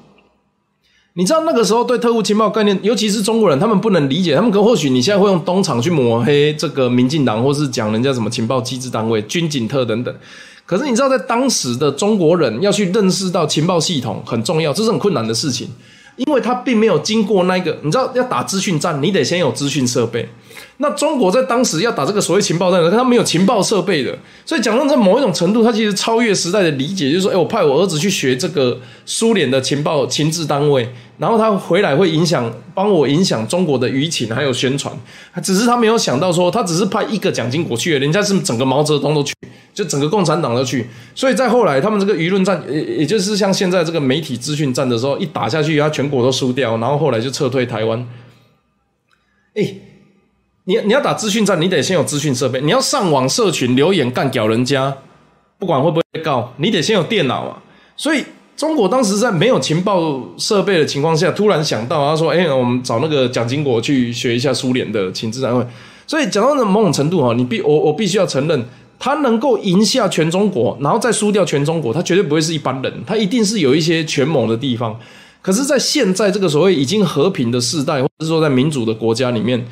你知道那个时候对特务情报概念，尤其是中国人，他们不能理解。他们可或许你现在会用东厂去抹黑这个民进党，或是讲人家什么情报机制单位、军警特等等。可是你知道，在当时的中国人要去认识到情报系统很重要，这是很困难的事情，因为他并没有经过那个。你知道，要打资讯战，你得先有资讯设备。那中国在当时要打这个所谓情报战，他没有情报设备的，所以讲到在某一种程度，他其实超越时代的理解，就是说，哎，我派我儿子去学这个苏联的情报情治单位，然后他回来会影响，帮我影响中国的舆情还有宣传。只是他没有想到说，他只是派一个蒋经国去，人家是整个毛泽东都去，就整个共产党都去。所以在后来他们这个舆论战，也也就是像现在这个媒体资讯战的时候，一打下去，他全国都输掉，然后后来就撤退台湾。哎。你你要打资讯战，你得先有资讯设备。你要上网社群留言干屌人家，不管会不会告，你得先有电脑啊。所以中国当时在没有情报设备的情况下，突然想到，他说：“哎，我们找那个蒋经国去学一下苏联的情治单位。”所以讲到某种程度哈，你必我我必须要承认，他能够赢下全中国，然后再输掉全中国，他绝对不会是一般人，他一定是有一些权谋的地方。可是，在现在这个所谓已经和平的时代，或者说在民主的国家里面。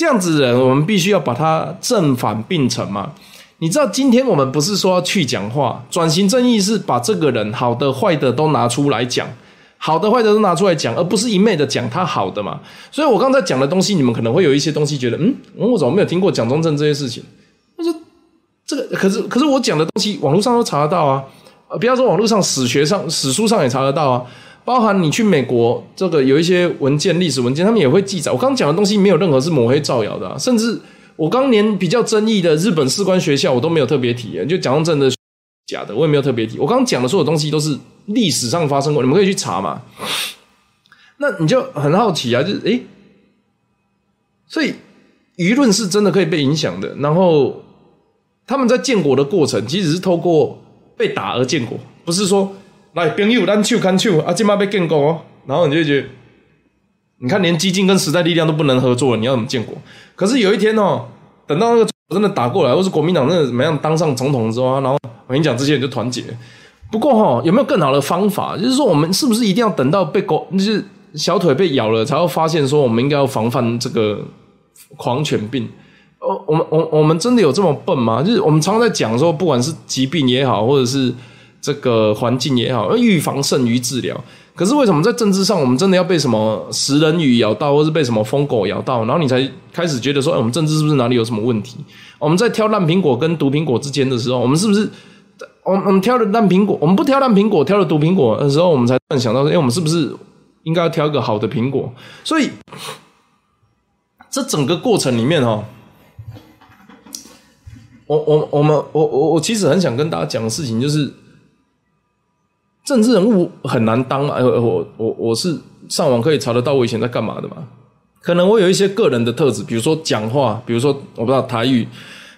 这样子的人，我们必须要把它正反并成嘛？你知道，今天我们不是说要去讲话，转型正义是把这个人好的坏的都拿出来讲，好的坏的都拿出来讲，而不是一昧的讲他好的嘛。所以我刚才讲的东西，你们可能会有一些东西觉得，嗯，我怎么没有听过蒋中正这些事情？他说这个，可是可是我讲的东西，网络上都查得到啊。不要说网络上史学上史书上也查得到啊，包含你去美国这个有一些文件历史文件，他们也会记载。我刚讲的东西没有任何是抹黑造谣的，啊，甚至我刚连比较争议的日本士官学校我都没有特别提，就蒋中正的假的我也没有特别提。我刚刚讲的所有东西都是历史上发生过，你们可以去查嘛。那你就很好奇啊，就是诶，所以舆论是真的可以被影响的。然后他们在建国的过程，其实是透过被打而建国，不是说来朋友咱手看手啊，今嘛被建国哦。然后你就觉得，你看连激进跟时代力量都不能合作了，你要怎么建国？可是有一天哦，等到那个真的打过来，或是国民党真的怎么样当上总统之后，然后我跟你讲，这些人就团结。不过哈，有没有更好的方法？就是说，我们是不是一定要等到被狗，就是？小腿被咬了，才会发现说我们应该要防范这个狂犬病。哦，我们我我们真的有这么笨吗？就是我们常常在讲说，不管是疾病也好，或者是这个环境也好，要预防胜于治疗。可是为什么在政治上，我们真的要被什么食人鱼咬到，或是被什么疯狗咬到，然后你才开始觉得说，哎，我们政治是不是哪里有什么问题？我们在挑烂苹果跟毒苹果之间的时候，我们是不是我我们挑了烂苹果，我们不挑烂苹果，挑了毒苹果的时候，我们才想到说，哎，我们是不是？应该要挑一个好的苹果，所以这整个过程里面哈，我我我们我我我其实很想跟大家讲的事情就是，政治人物很难当啊！我我我是上网可以查得到我以前在干嘛的嘛？可能我有一些个人的特质，比如说讲话，比如说我不知道台语。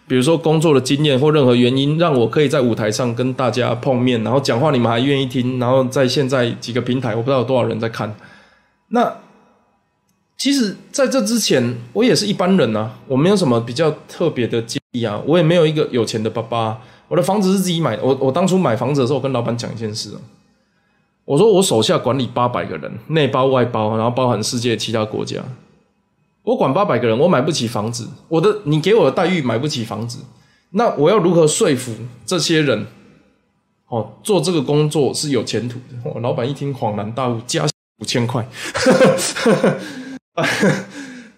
比如说工作的经验或任何原因，让我可以在舞台上跟大家碰面，然后讲话你们还愿意听，然后在现在几个平台，我不知道有多少人在看。那其实在这之前，我也是一般人啊，我没有什么比较特别的经历啊，我也没有一个有钱的爸爸，我的房子是自己买的。我我当初买房子的时候，我跟老板讲一件事我说我手下管理八百个人，内包外包，然后包含世界其他国家。我管八百个人，我买不起房子。我的，你给我的待遇买不起房子，那我要如何说服这些人？哦，做这个工作是有前途的。哦，老板一听恍然大悟，加五千块。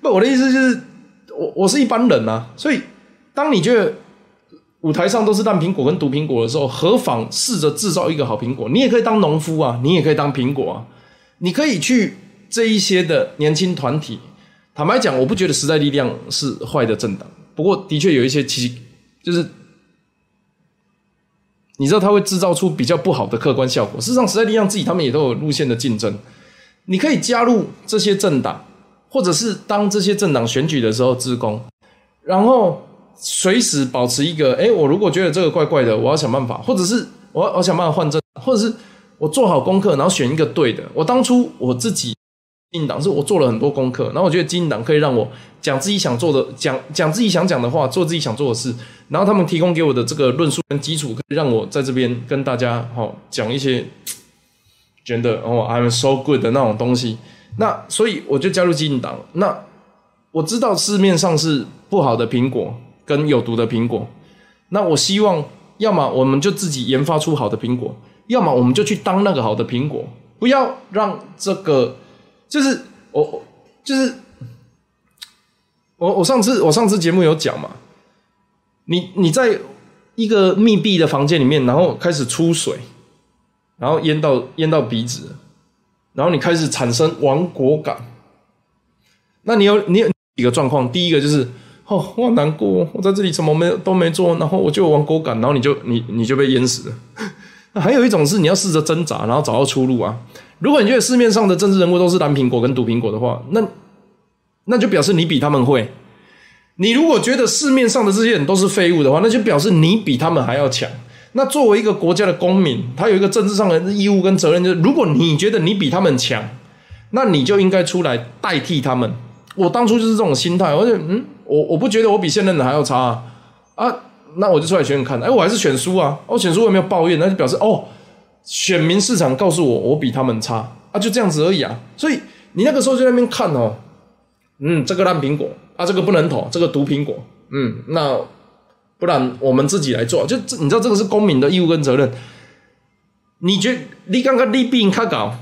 不，我的意思就是，我我是一般人呐。所以，当你觉得舞台上都是烂苹果跟毒苹果的时候，何妨试着制造一个好苹果？你也可以当农夫啊，你也可以当苹果啊，你可以去这一些的年轻团体。坦白讲，我不觉得时代力量是坏的政党。不过，的确有一些其实就是，你知道，它会制造出比较不好的客观效果。事实上，时代力量自己他们也都有路线的竞争。你可以加入这些政党，或者是当这些政党选举的时候自工，然后随时保持一个：哎，我如果觉得这个怪怪的，我要想办法，或者是我我想办法换政，或者是我做好功课，然后选一个对的。我当初我自己。进党是我做了很多功课，然后我觉得进党可以让我讲自己想做的，讲讲自己想讲的话，做自己想做的事。然后他们提供给我的这个论述跟基础，可以让我在这边跟大家好讲一些觉得哦，I'm so good 的那种东西。那所以我就加入进党。那我知道市面上是不好的苹果跟有毒的苹果。那我希望，要么我们就自己研发出好的苹果，要么我们就去当那个好的苹果，不要让这个。就是我，就是我，我上次我上次节目有讲嘛，你你在一个密闭的房间里面，然后开始出水，然后淹到淹到鼻子，然后你开始产生亡国感。那你有你有几个状况？第一个就是哦，我难过，我在这里什么没都没做，然后我就有亡国感，然后你就你你就被淹死了。那 还有一种是你要试着挣扎，然后找到出路啊。如果你觉得市面上的政治人物都是蓝苹果跟毒苹果的话，那那就表示你比他们会。你如果觉得市面上的这些人都是废物的话，那就表示你比他们还要强。那作为一个国家的公民，他有一个政治上的义务跟责任，就是如果你觉得你比他们强，那你就应该出来代替他们。我当初就是这种心态，而且嗯，我我不觉得我比现任的还要差啊，啊，那我就出来选选看。哎，我还是选输啊，我选输我也没有抱怨，那就表示哦。选民市场告诉我，我比他们差啊，就这样子而已啊。所以你那个时候就在那边看哦，嗯，这个烂苹果啊，这个不能投，这个毒苹果，嗯，那不然我们自己来做。就你知道这个是公民的义务跟责任。你觉你刚刚你比人较搞，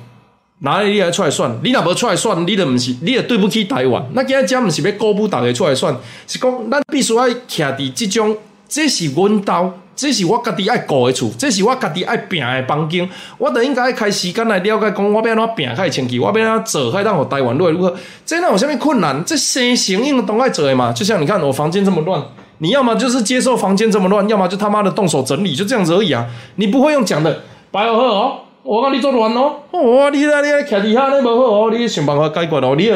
哪里你来出来算？你若无出来算，你都不是，你也对不起台湾。那今日讲不是要公布大家出来算，是讲咱必须要徛伫这种。这是阮兜，这是我家己爱顾的厝，这是我家己爱拼的房间，我著应该开时间来了解，讲我要安怎拼开清气，我要安怎做，开当互台湾落来如何？这那有啥物困难？这生成应都爱做的嘛。就像你看我房间这么乱，你要么就是接受房间这么乱，要么就他妈的动手整理，就这样子而已啊。你不会用讲的，白好哦，我讲你做乱哦，哦，你那你那徛底下那无好哦，你想办法解决哦，你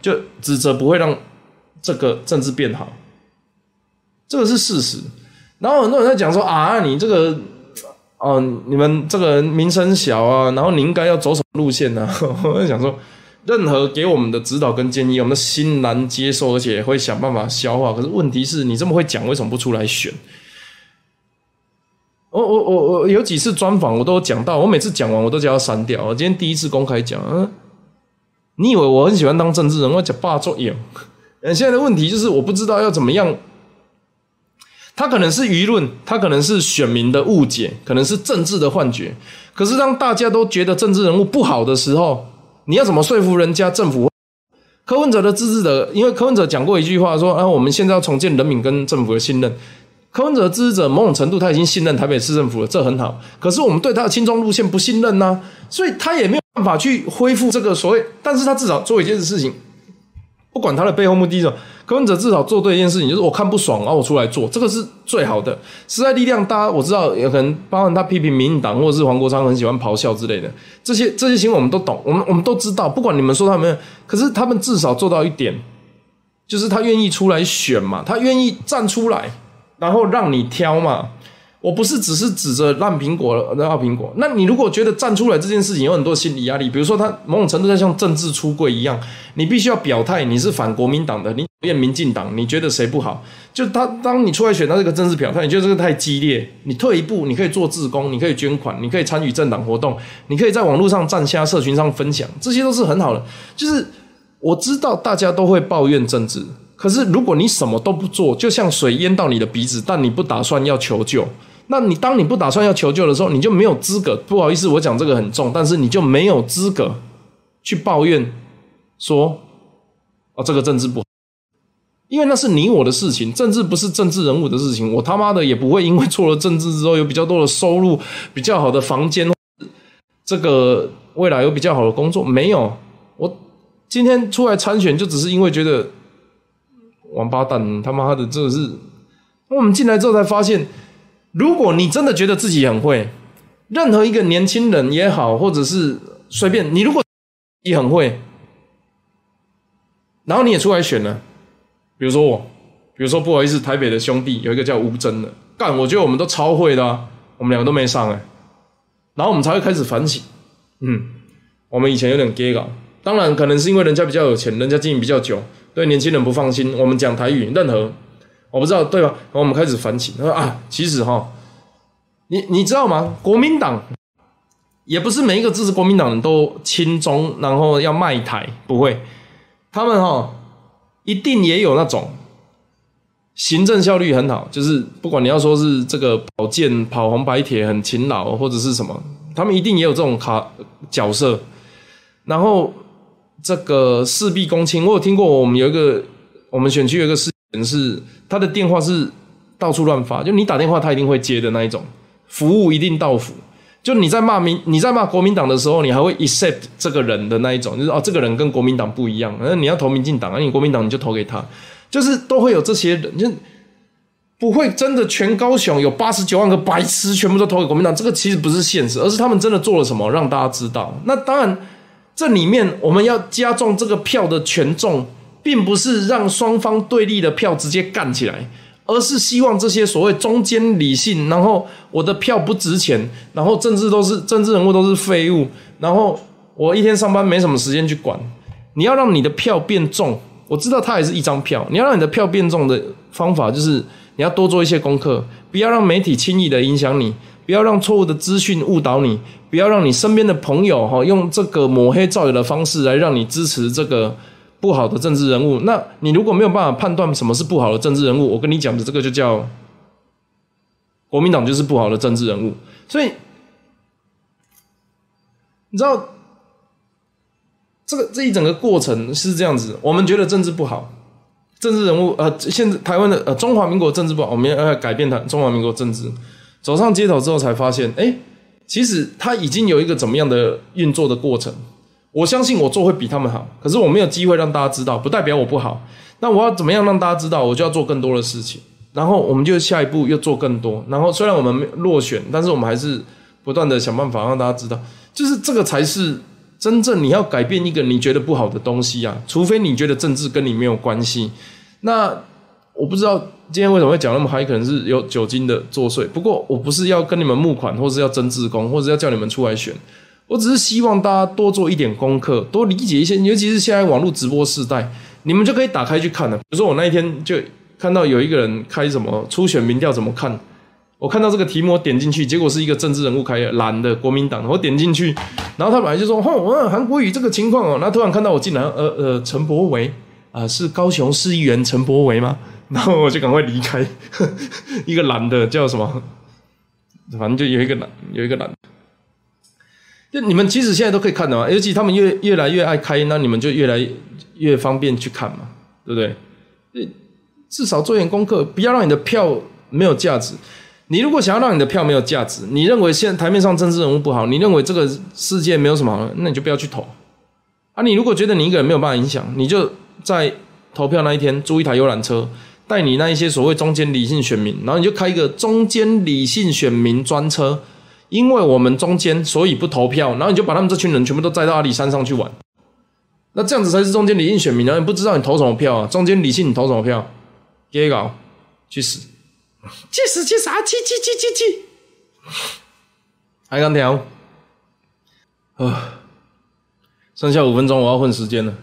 就指责不会让这个政治变好。这个是事实，然后很多人在讲说啊，你这个，哦，你们这个名声小啊，然后你应该要走什么路线呢？我在想说，任何给我们的指导跟建议，我们欣然接受，而且会想办法消化。可是问题是你这么会讲，为什么不出来选？我我我我有几次专访，我都讲到，我每次讲完我都叫他删掉。我今天第一次公开讲，嗯，你以为我很喜欢当政治人物，讲霸作演？嗯，现在的问题就是我不知道要怎么样。他可能是舆论，他可能是选民的误解，可能是政治的幻觉。可是当大家都觉得政治人物不好的时候，你要怎么说服人家？政府柯文哲的支持者，因为柯文哲讲过一句话说：“啊，我们现在要重建人民跟政府的信任。”柯文哲支持者某种程度他已经信任台北市政府了，这很好。可是我们对他的轻装路线不信任呐，所以他也没有办法去恢复这个所谓。但是他至少做一件事情。不管他的背后目的是什么，柯文哲至少做对一件事情，就是我看不爽，然后我出来做，这个是最好的。时代力量，大家我知道，有可能包含他批评民进党，或者是黄国昌很喜欢咆哮之类的，这些这些行为我们都懂，我们我们都知道。不管你们说他们，可是他们至少做到一点，就是他愿意出来选嘛，他愿意站出来，然后让你挑嘛。我不是只是指着烂苹果的好苹果，那你如果觉得站出来这件事情有很多心理压力，比如说他某种程度上像政治出柜一样，你必须要表态你是反国民党的，你讨厌民进党，你觉得谁不好？就他当你出来选他这个政治表态，你觉得这个太激烈，你退一步，你可以做自工，你可以捐款，你可以参与政党活动，你可以在网络上站下社群上分享，这些都是很好的。就是我知道大家都会抱怨政治，可是如果你什么都不做，就像水淹到你的鼻子，但你不打算要求救。那你当你不打算要求救的时候，你就没有资格。不好意思，我讲这个很重，但是你就没有资格去抱怨说，哦，这个政治不好，因为那是你我的事情，政治不是政治人物的事情。我他妈的也不会因为做了政治之后有比较多的收入、比较好的房间，这个未来有比较好的工作，没有。我今天出来参选，就只是因为觉得王八蛋他妈的，这是我们进来之后才发现。如果你真的觉得自己很会，任何一个年轻人也好，或者是随便你，如果你很会，然后你也出来选了，比如说我，比如说不好意思，台北的兄弟有一个叫吴真的，干，我觉得我们都超会的，我们两个都没上哎，然后我们才会开始反省，嗯，我们以前有点 gay 搞，当然可能是因为人家比较有钱，人家经营比较久，对年轻人不放心，我们讲台语，任何。我不知道对吧？我们开始反省，他说啊，其实哈，你你知道吗？国民党也不是每一个支持国民党人都亲中，然后要卖台，不会，他们哈一定也有那种行政效率很好，就是不管你要说是这个保健跑红白铁很勤劳，或者是什么，他们一定也有这种卡角色。然后这个事必躬亲，我有听过，我们有一个我们选区有一个事。是他的电话是到处乱发，就你打电话他一定会接的那一种，服务一定到府。就你在骂民你在骂国民党的时候，你还会 accept 这个人的那一种，就是哦，这个人跟国民党不一样，那你要投民进党，那你国民党你就投给他，就是都会有这些人，就不会真的全高雄有八十九万个白痴全部都投给国民党，这个其实不是现实，而是他们真的做了什么让大家知道。那当然，这里面我们要加重这个票的权重。并不是让双方对立的票直接干起来，而是希望这些所谓中间理性，然后我的票不值钱，然后政治都是政治人物都是废物，然后我一天上班没什么时间去管。你要让你的票变重，我知道它也是一张票。你要让你的票变重的方法，就是你要多做一些功课，不要让媒体轻易的影响你，不要让错误的资讯误导你，不要让你身边的朋友哈用这个抹黑造谣的方式来让你支持这个。不好的政治人物，那你如果没有办法判断什么是不好的政治人物，我跟你讲的这个就叫国民党就是不好的政治人物。所以你知道这个这一整个过程是这样子，我们觉得政治不好，政治人物，呃，现在台湾的呃中华民国政治不好，我们要改变它中华民国政治。走上街头之后，才发现，哎，其实他已经有一个怎么样的运作的过程。我相信我做会比他们好，可是我没有机会让大家知道，不代表我不好。那我要怎么样让大家知道？我就要做更多的事情。然后我们就下一步又做更多。然后虽然我们落选，但是我们还是不断的想办法让大家知道，就是这个才是真正你要改变一个你觉得不好的东西啊。除非你觉得政治跟你没有关系。那我不知道今天为什么会讲那么嗨，可能是有酒精的作祟。不过我不是要跟你们募款，或是要争自工，或者要叫你们出来选。我只是希望大家多做一点功课，多理解一些，尤其是现在网络直播时代，你们就可以打开去看了。比如说我那一天就看到有一个人开什么初选民调怎么看，我看到这个题目，我点进去，结果是一个政治人物开的蓝的国民党，我点进去，然后他本来就说：“哦，韩国瑜这个情况哦。”然后突然看到我进来，呃呃，陈柏维啊，是高雄市议员陈柏维吗？然后我就赶快离开，一个男的叫什么？反正就有一个男，有一个蓝。就你们其实现在都可以看的嘛，尤其他们越越来越爱开，那你们就越来越方便去看嘛，对不对？至少做点功课，不要让你的票没有价值。你如果想要让你的票没有价值，你认为现台面上政治人物不好，你认为这个世界没有什么好，那你就不要去投。啊，你如果觉得你一个人没有办法影响，你就在投票那一天租一台游览车，带你那一些所谓中间理性选民，然后你就开一个中间理性选民专车。因为我们中间，所以不投票，然后你就把他们这群人全部都载到阿里山上去玩，那这样子才是中间理性选民啊！你不知道你投什么票啊？中间理性你投什么票？给搞去死！去死去死啊！去去去去去！还敢调？啊！剩下五分钟，我要混时间了。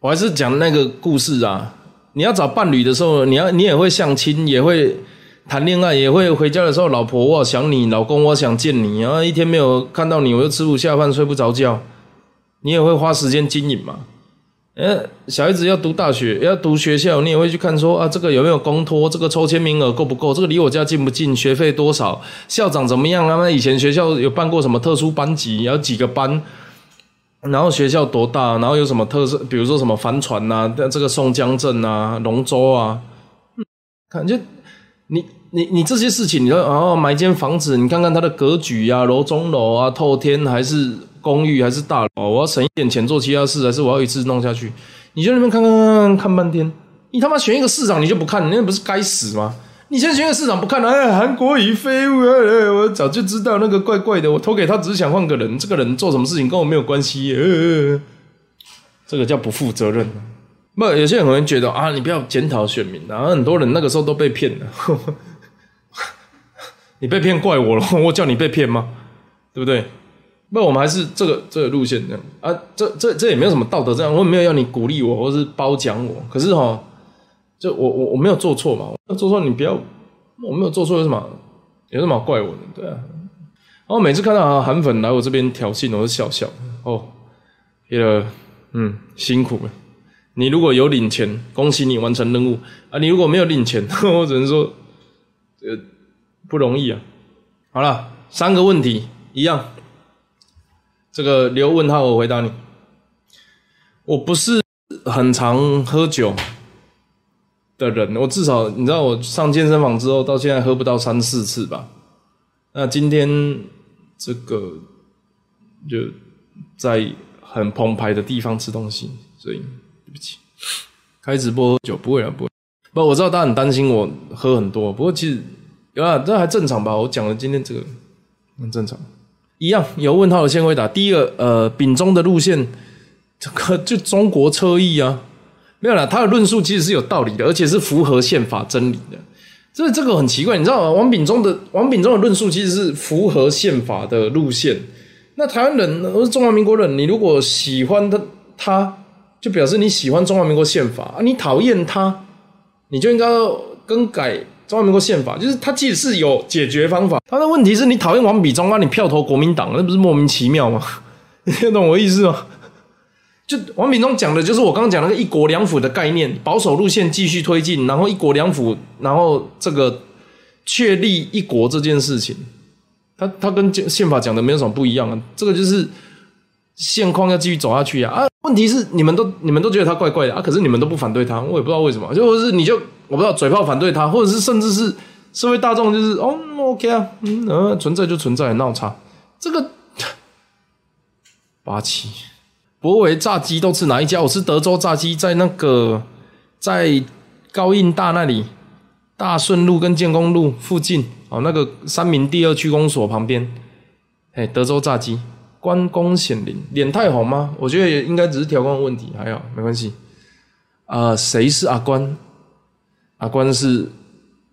我还是讲那个故事啊！你要找伴侣的时候，你要你也会相亲，也会。谈恋爱也会回家的时候，老婆我想你，老公我想见你，然后一天没有看到你，我又吃不下饭，睡不着觉。你也会花时间经营嘛？呃，小孩子要读大学，要读学校，你也会去看说啊，这个有没有公托？这个抽签名额够不够？这个离我家近不近？学费多少？校长怎么样啊？那以前学校有办过什么特殊班级？有几个班？然后学校多大？然后有什么特色？比如说什么帆船呐？这个宋江镇啊，龙舟啊，感觉。你你你这些事情，你说哦，买一间房子，你看看它的格局呀，楼中楼啊，透天还是公寓还是大楼？我要省一点钱做其他事，还是我要一次弄下去？你就那边看看看看看半天，你他妈选一个市长你就不看，你那不是该死吗？你现在选个市场不看，哎，韩国瑜废物，哎，我早就知道那个怪怪的，我投给他只是想换个人，这个人做什么事情跟我没有关系，这个叫不负责任。不，有些人可能觉得啊，你不要检讨选民，然后很多人那个时候都被骗了。你被骗怪我了，我叫你被骗吗？对不对？不，我们还是这个这个路线这样啊，这这这也没有什么道德这样，我也没有要你鼓励我或是褒奖我。可是哈，就我我我没有做错嘛，做错你不要，我没有做错有什么有什么怪我的？对啊。然后每次看到韩粉来我这边挑衅，我就笑笑哦，觉得嗯辛苦了。你如果有领钱，恭喜你完成任务啊！你如果没有领钱，我只能说，呃，不容易啊。好了，三个问题一样，这个留问号我回答你。我不是很常喝酒的人，我至少你知道，我上健身房之后到现在喝不到三四次吧。那今天这个就在很澎湃的地方吃东西，所以对。不起，开直播喝酒不会啊，不会。不，我知道大家很担心我喝很多，不过其实有啊，这还正常吧。我讲了今天这个很正常，一样有问号的先回答。第一个，呃，丙中的路线，这个就中国车翼啊，没有了。他的论述其实是有道理的，而且是符合宪法真理的。这这个很奇怪，你知道吗？王炳忠的王炳忠的论述其实是符合宪法的路线。那台湾人，我是中华民国人，你如果喜欢他，他。就表示你喜欢中华民国宪法，你讨厌他，你就应该更改中华民国宪法。就是他即使是有解决方法，他的问题是你讨厌王炳忠啊，你票投国民党，那不是莫名其妙吗？你懂我意思吗？就王炳忠讲的就是我刚刚讲那个一国两府的概念，保守路线继续推进，然后一国两府，然后这个确立一国这件事情，他他跟宪法讲的没有什么不一样啊，这个就是现况要继续走下去啊啊。问题是你们都你们都觉得他怪怪的啊，可是你们都不反对他，我也不知道为什么，就或是你就我不知道嘴炮反对他，或者是甚至是社会大众就是哦 OK 啊，嗯呃存在就存在闹差，这个 八七博维炸鸡都吃哪一家？我吃德州炸鸡，在那个在高印大那里，大顺路跟建工路附近哦，那个三明第二区公所旁边，哎，德州炸鸡。关公显灵，脸太红吗？我觉得也应该只是调光问题，还好没关系。啊，谁是阿关？阿关是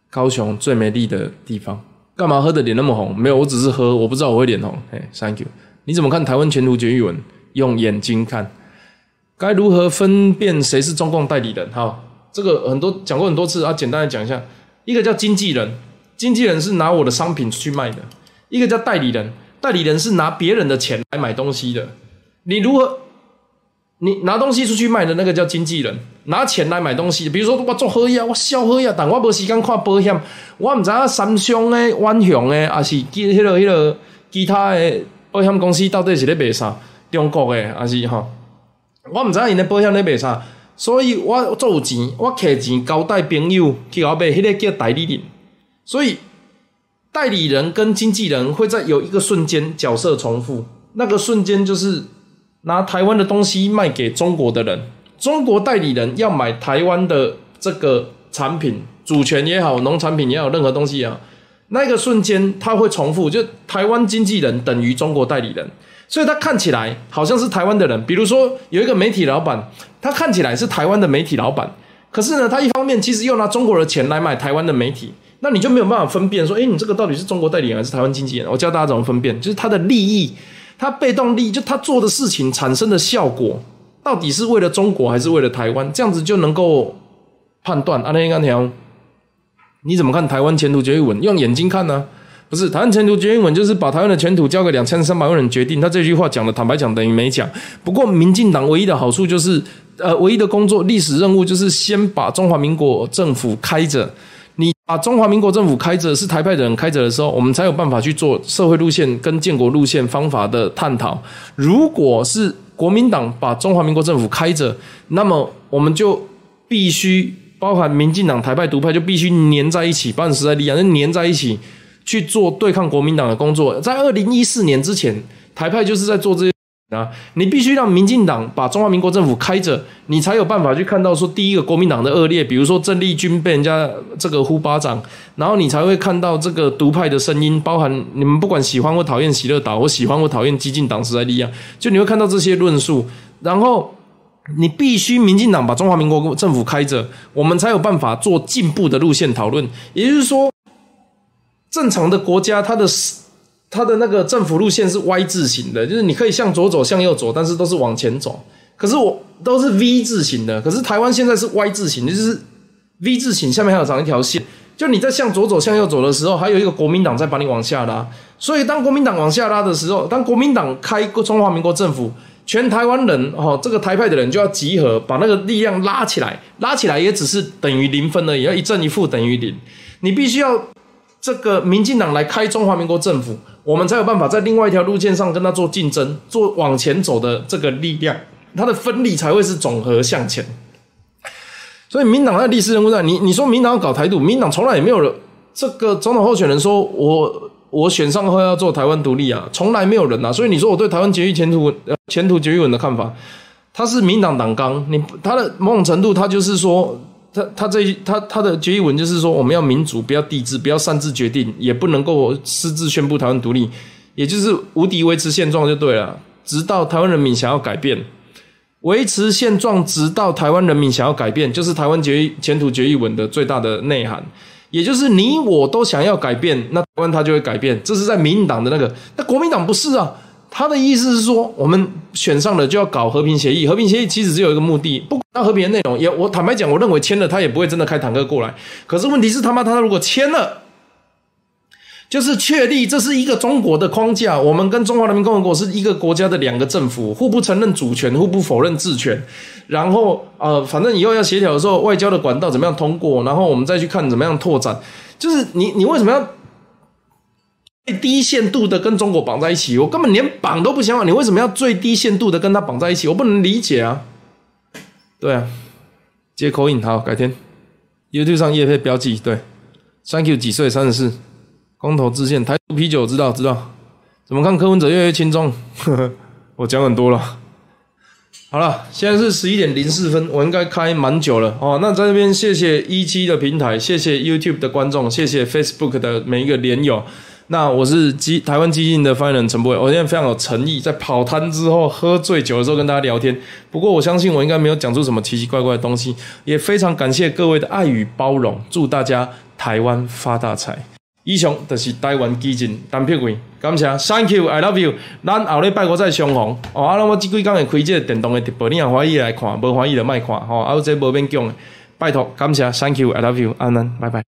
高雄最美丽的地方。干嘛喝的脸那么红？没有，我只是喝，我不知道我会脸红。哎，Thank you。你怎么看台湾前途决议文？用眼睛看。该如何分辨谁是中共代理人？哈，这个很多讲过很多次啊，简单的讲一下。一个叫经纪人，经纪人是拿我的商品出去卖的；一个叫代理人。代理人是拿别人的钱来买东西的，你如何？你拿东西出去卖的那个叫经纪人，拿钱来买东西。比如说我做好呀，我销好呀，但我无时间看保险，我唔知啊三商的、万雄的，还是其迄个、迄个其他的保险公司到底是咧卖啥？中国诶还是哈？我唔知影因的保险咧卖啥，所以我做有钱，我摕钱交代朋友去后买，迄个叫代理人，所以。代理人跟经纪人会在有一个瞬间角色重复，那个瞬间就是拿台湾的东西卖给中国的人，中国代理人要买台湾的这个产品，主权也好，农产品也好，任何东西也好，那个瞬间他会重复，就台湾经纪人等于中国代理人，所以他看起来好像是台湾的人，比如说有一个媒体老板，他看起来是台湾的媒体老板，可是呢，他一方面其实又拿中国的钱来买台湾的媒体。那你就没有办法分辨说，哎，你这个到底是中国代理人还是台湾经纪人？我教大家怎么分辨，就是他的利益，他被动利益，就他做的事情产生的效果，到底是为了中国还是为了台湾？这样子就能够判断。阿内刚条，你怎么看台湾前途决议文？用眼睛看呢？不是，台湾前途决议文就是把台湾的前途交给两千三百万人决定。他这句话讲的，坦白讲等于没讲。不过，民进党唯一的好处就是，呃，唯一的工作历史任务就是先把中华民国政府开着。你把中华民国政府开着，是台派的人开着的时候，我们才有办法去做社会路线跟建国路线方法的探讨。如果是国民党把中华民国政府开着，那么我们就必须包含民进党台派独派就必须粘在一起，包含时代力量就粘在一起去做对抗国民党的工作。在二零一四年之前，台派就是在做这些。啊！你必须让民进党把中华民国政府开着，你才有办法去看到说第一个国民党的恶劣，比如说郑丽君被人家这个呼巴掌，然后你才会看到这个独派的声音，包含你们不管喜欢或讨厌喜乐岛，或喜欢或讨厌激进党时代力量，就你会看到这些论述。然后你必须民进党把中华民国政府开着，我们才有办法做进步的路线讨论。也就是说，正常的国家它的。它的那个政府路线是 Y 字形的，就是你可以向左走，向右走，但是都是往前走。可是我都是 V 字形的，可是台湾现在是 Y 字形，就是 V 字形下面还有长一条线。就你在向左走、向右走的时候，还有一个国民党在把你往下拉。所以当国民党往下拉的时候，当国民党开中华民国政府，全台湾人哦，这个台派的人就要集合，把那个力量拉起来，拉起来也只是等于零分而已，要一正一负等于零。你必须要这个民进党来开中华民国政府。我们才有办法在另外一条路线上跟他做竞争，做往前走的这个力量，它的分力才会是总和向前。所以民党在历史人物上，你你说民党要搞台独，民党从来也没有人这个总统候选人说我我选上后要做台湾独立啊，从来没有人啊。所以你说我对台湾决议前途前途决议文的看法，他是民党党纲，你他的某种程度他就是说。他他这他他的决议文就是说，我们要民主，不要帝制，不要擅自决定，也不能够私自宣布台湾独立，也就是无敌维持现状就对了。直到台湾人民想要改变，维持现状，直到台湾人民想要改变，就是台湾决议前途决议文的最大的内涵。也就是你我都想要改变，那台湾它就会改变。这是在民进党的那个，那国民党不是啊。他的意思是说，我们选上了就要搞和平协议。和平协议其实只有一个目的，不管和平的内容，也我坦白讲，我认为签了他也不会真的开坦克过来。可是问题是他妈他如果签了，就是确立这是一个中国的框架，我们跟中华人民共和国是一个国家的两个政府，互不承认主权，互不否认治权。然后呃，反正以后要协调的时候，外交的管道怎么样通过，然后我们再去看怎么样拓展。就是你你为什么要？最低限度的跟中国绑在一起，我根本连绑都不想绑，你为什么要最低限度的跟他绑在一起？我不能理解啊。对啊，接口音好，改天 YouTube 上叶配标记对，Thank you 几岁？三十四，光头自荐，台独啤酒知道知道，怎么看柯文哲越来越轻重？我讲很多了。好了，现在是十一点零四分，我应该开蛮久了哦。那在这边谢谢一期的平台，谢谢 YouTube 的观众，谢谢 Facebook 的每一个连友。那我是基台湾基金的发言人陈博伟，我现在非常有诚意，在跑摊之后喝醉酒的时候跟大家聊天。不过我相信我应该没有讲出什么奇奇怪怪的东西，也非常感谢各位的爱与包容，祝大家台湾发大财。以上就是台湾基金单票位，感谢，Thank you，I love you。咱后礼拜五再相逢。哦，啊，那我即几工会开这个电动的直播，你若欢喜来看，无欢喜就莫看。吼，啊，这无免讲，拜托，感谢，Thank you，I love you，安安，拜拜。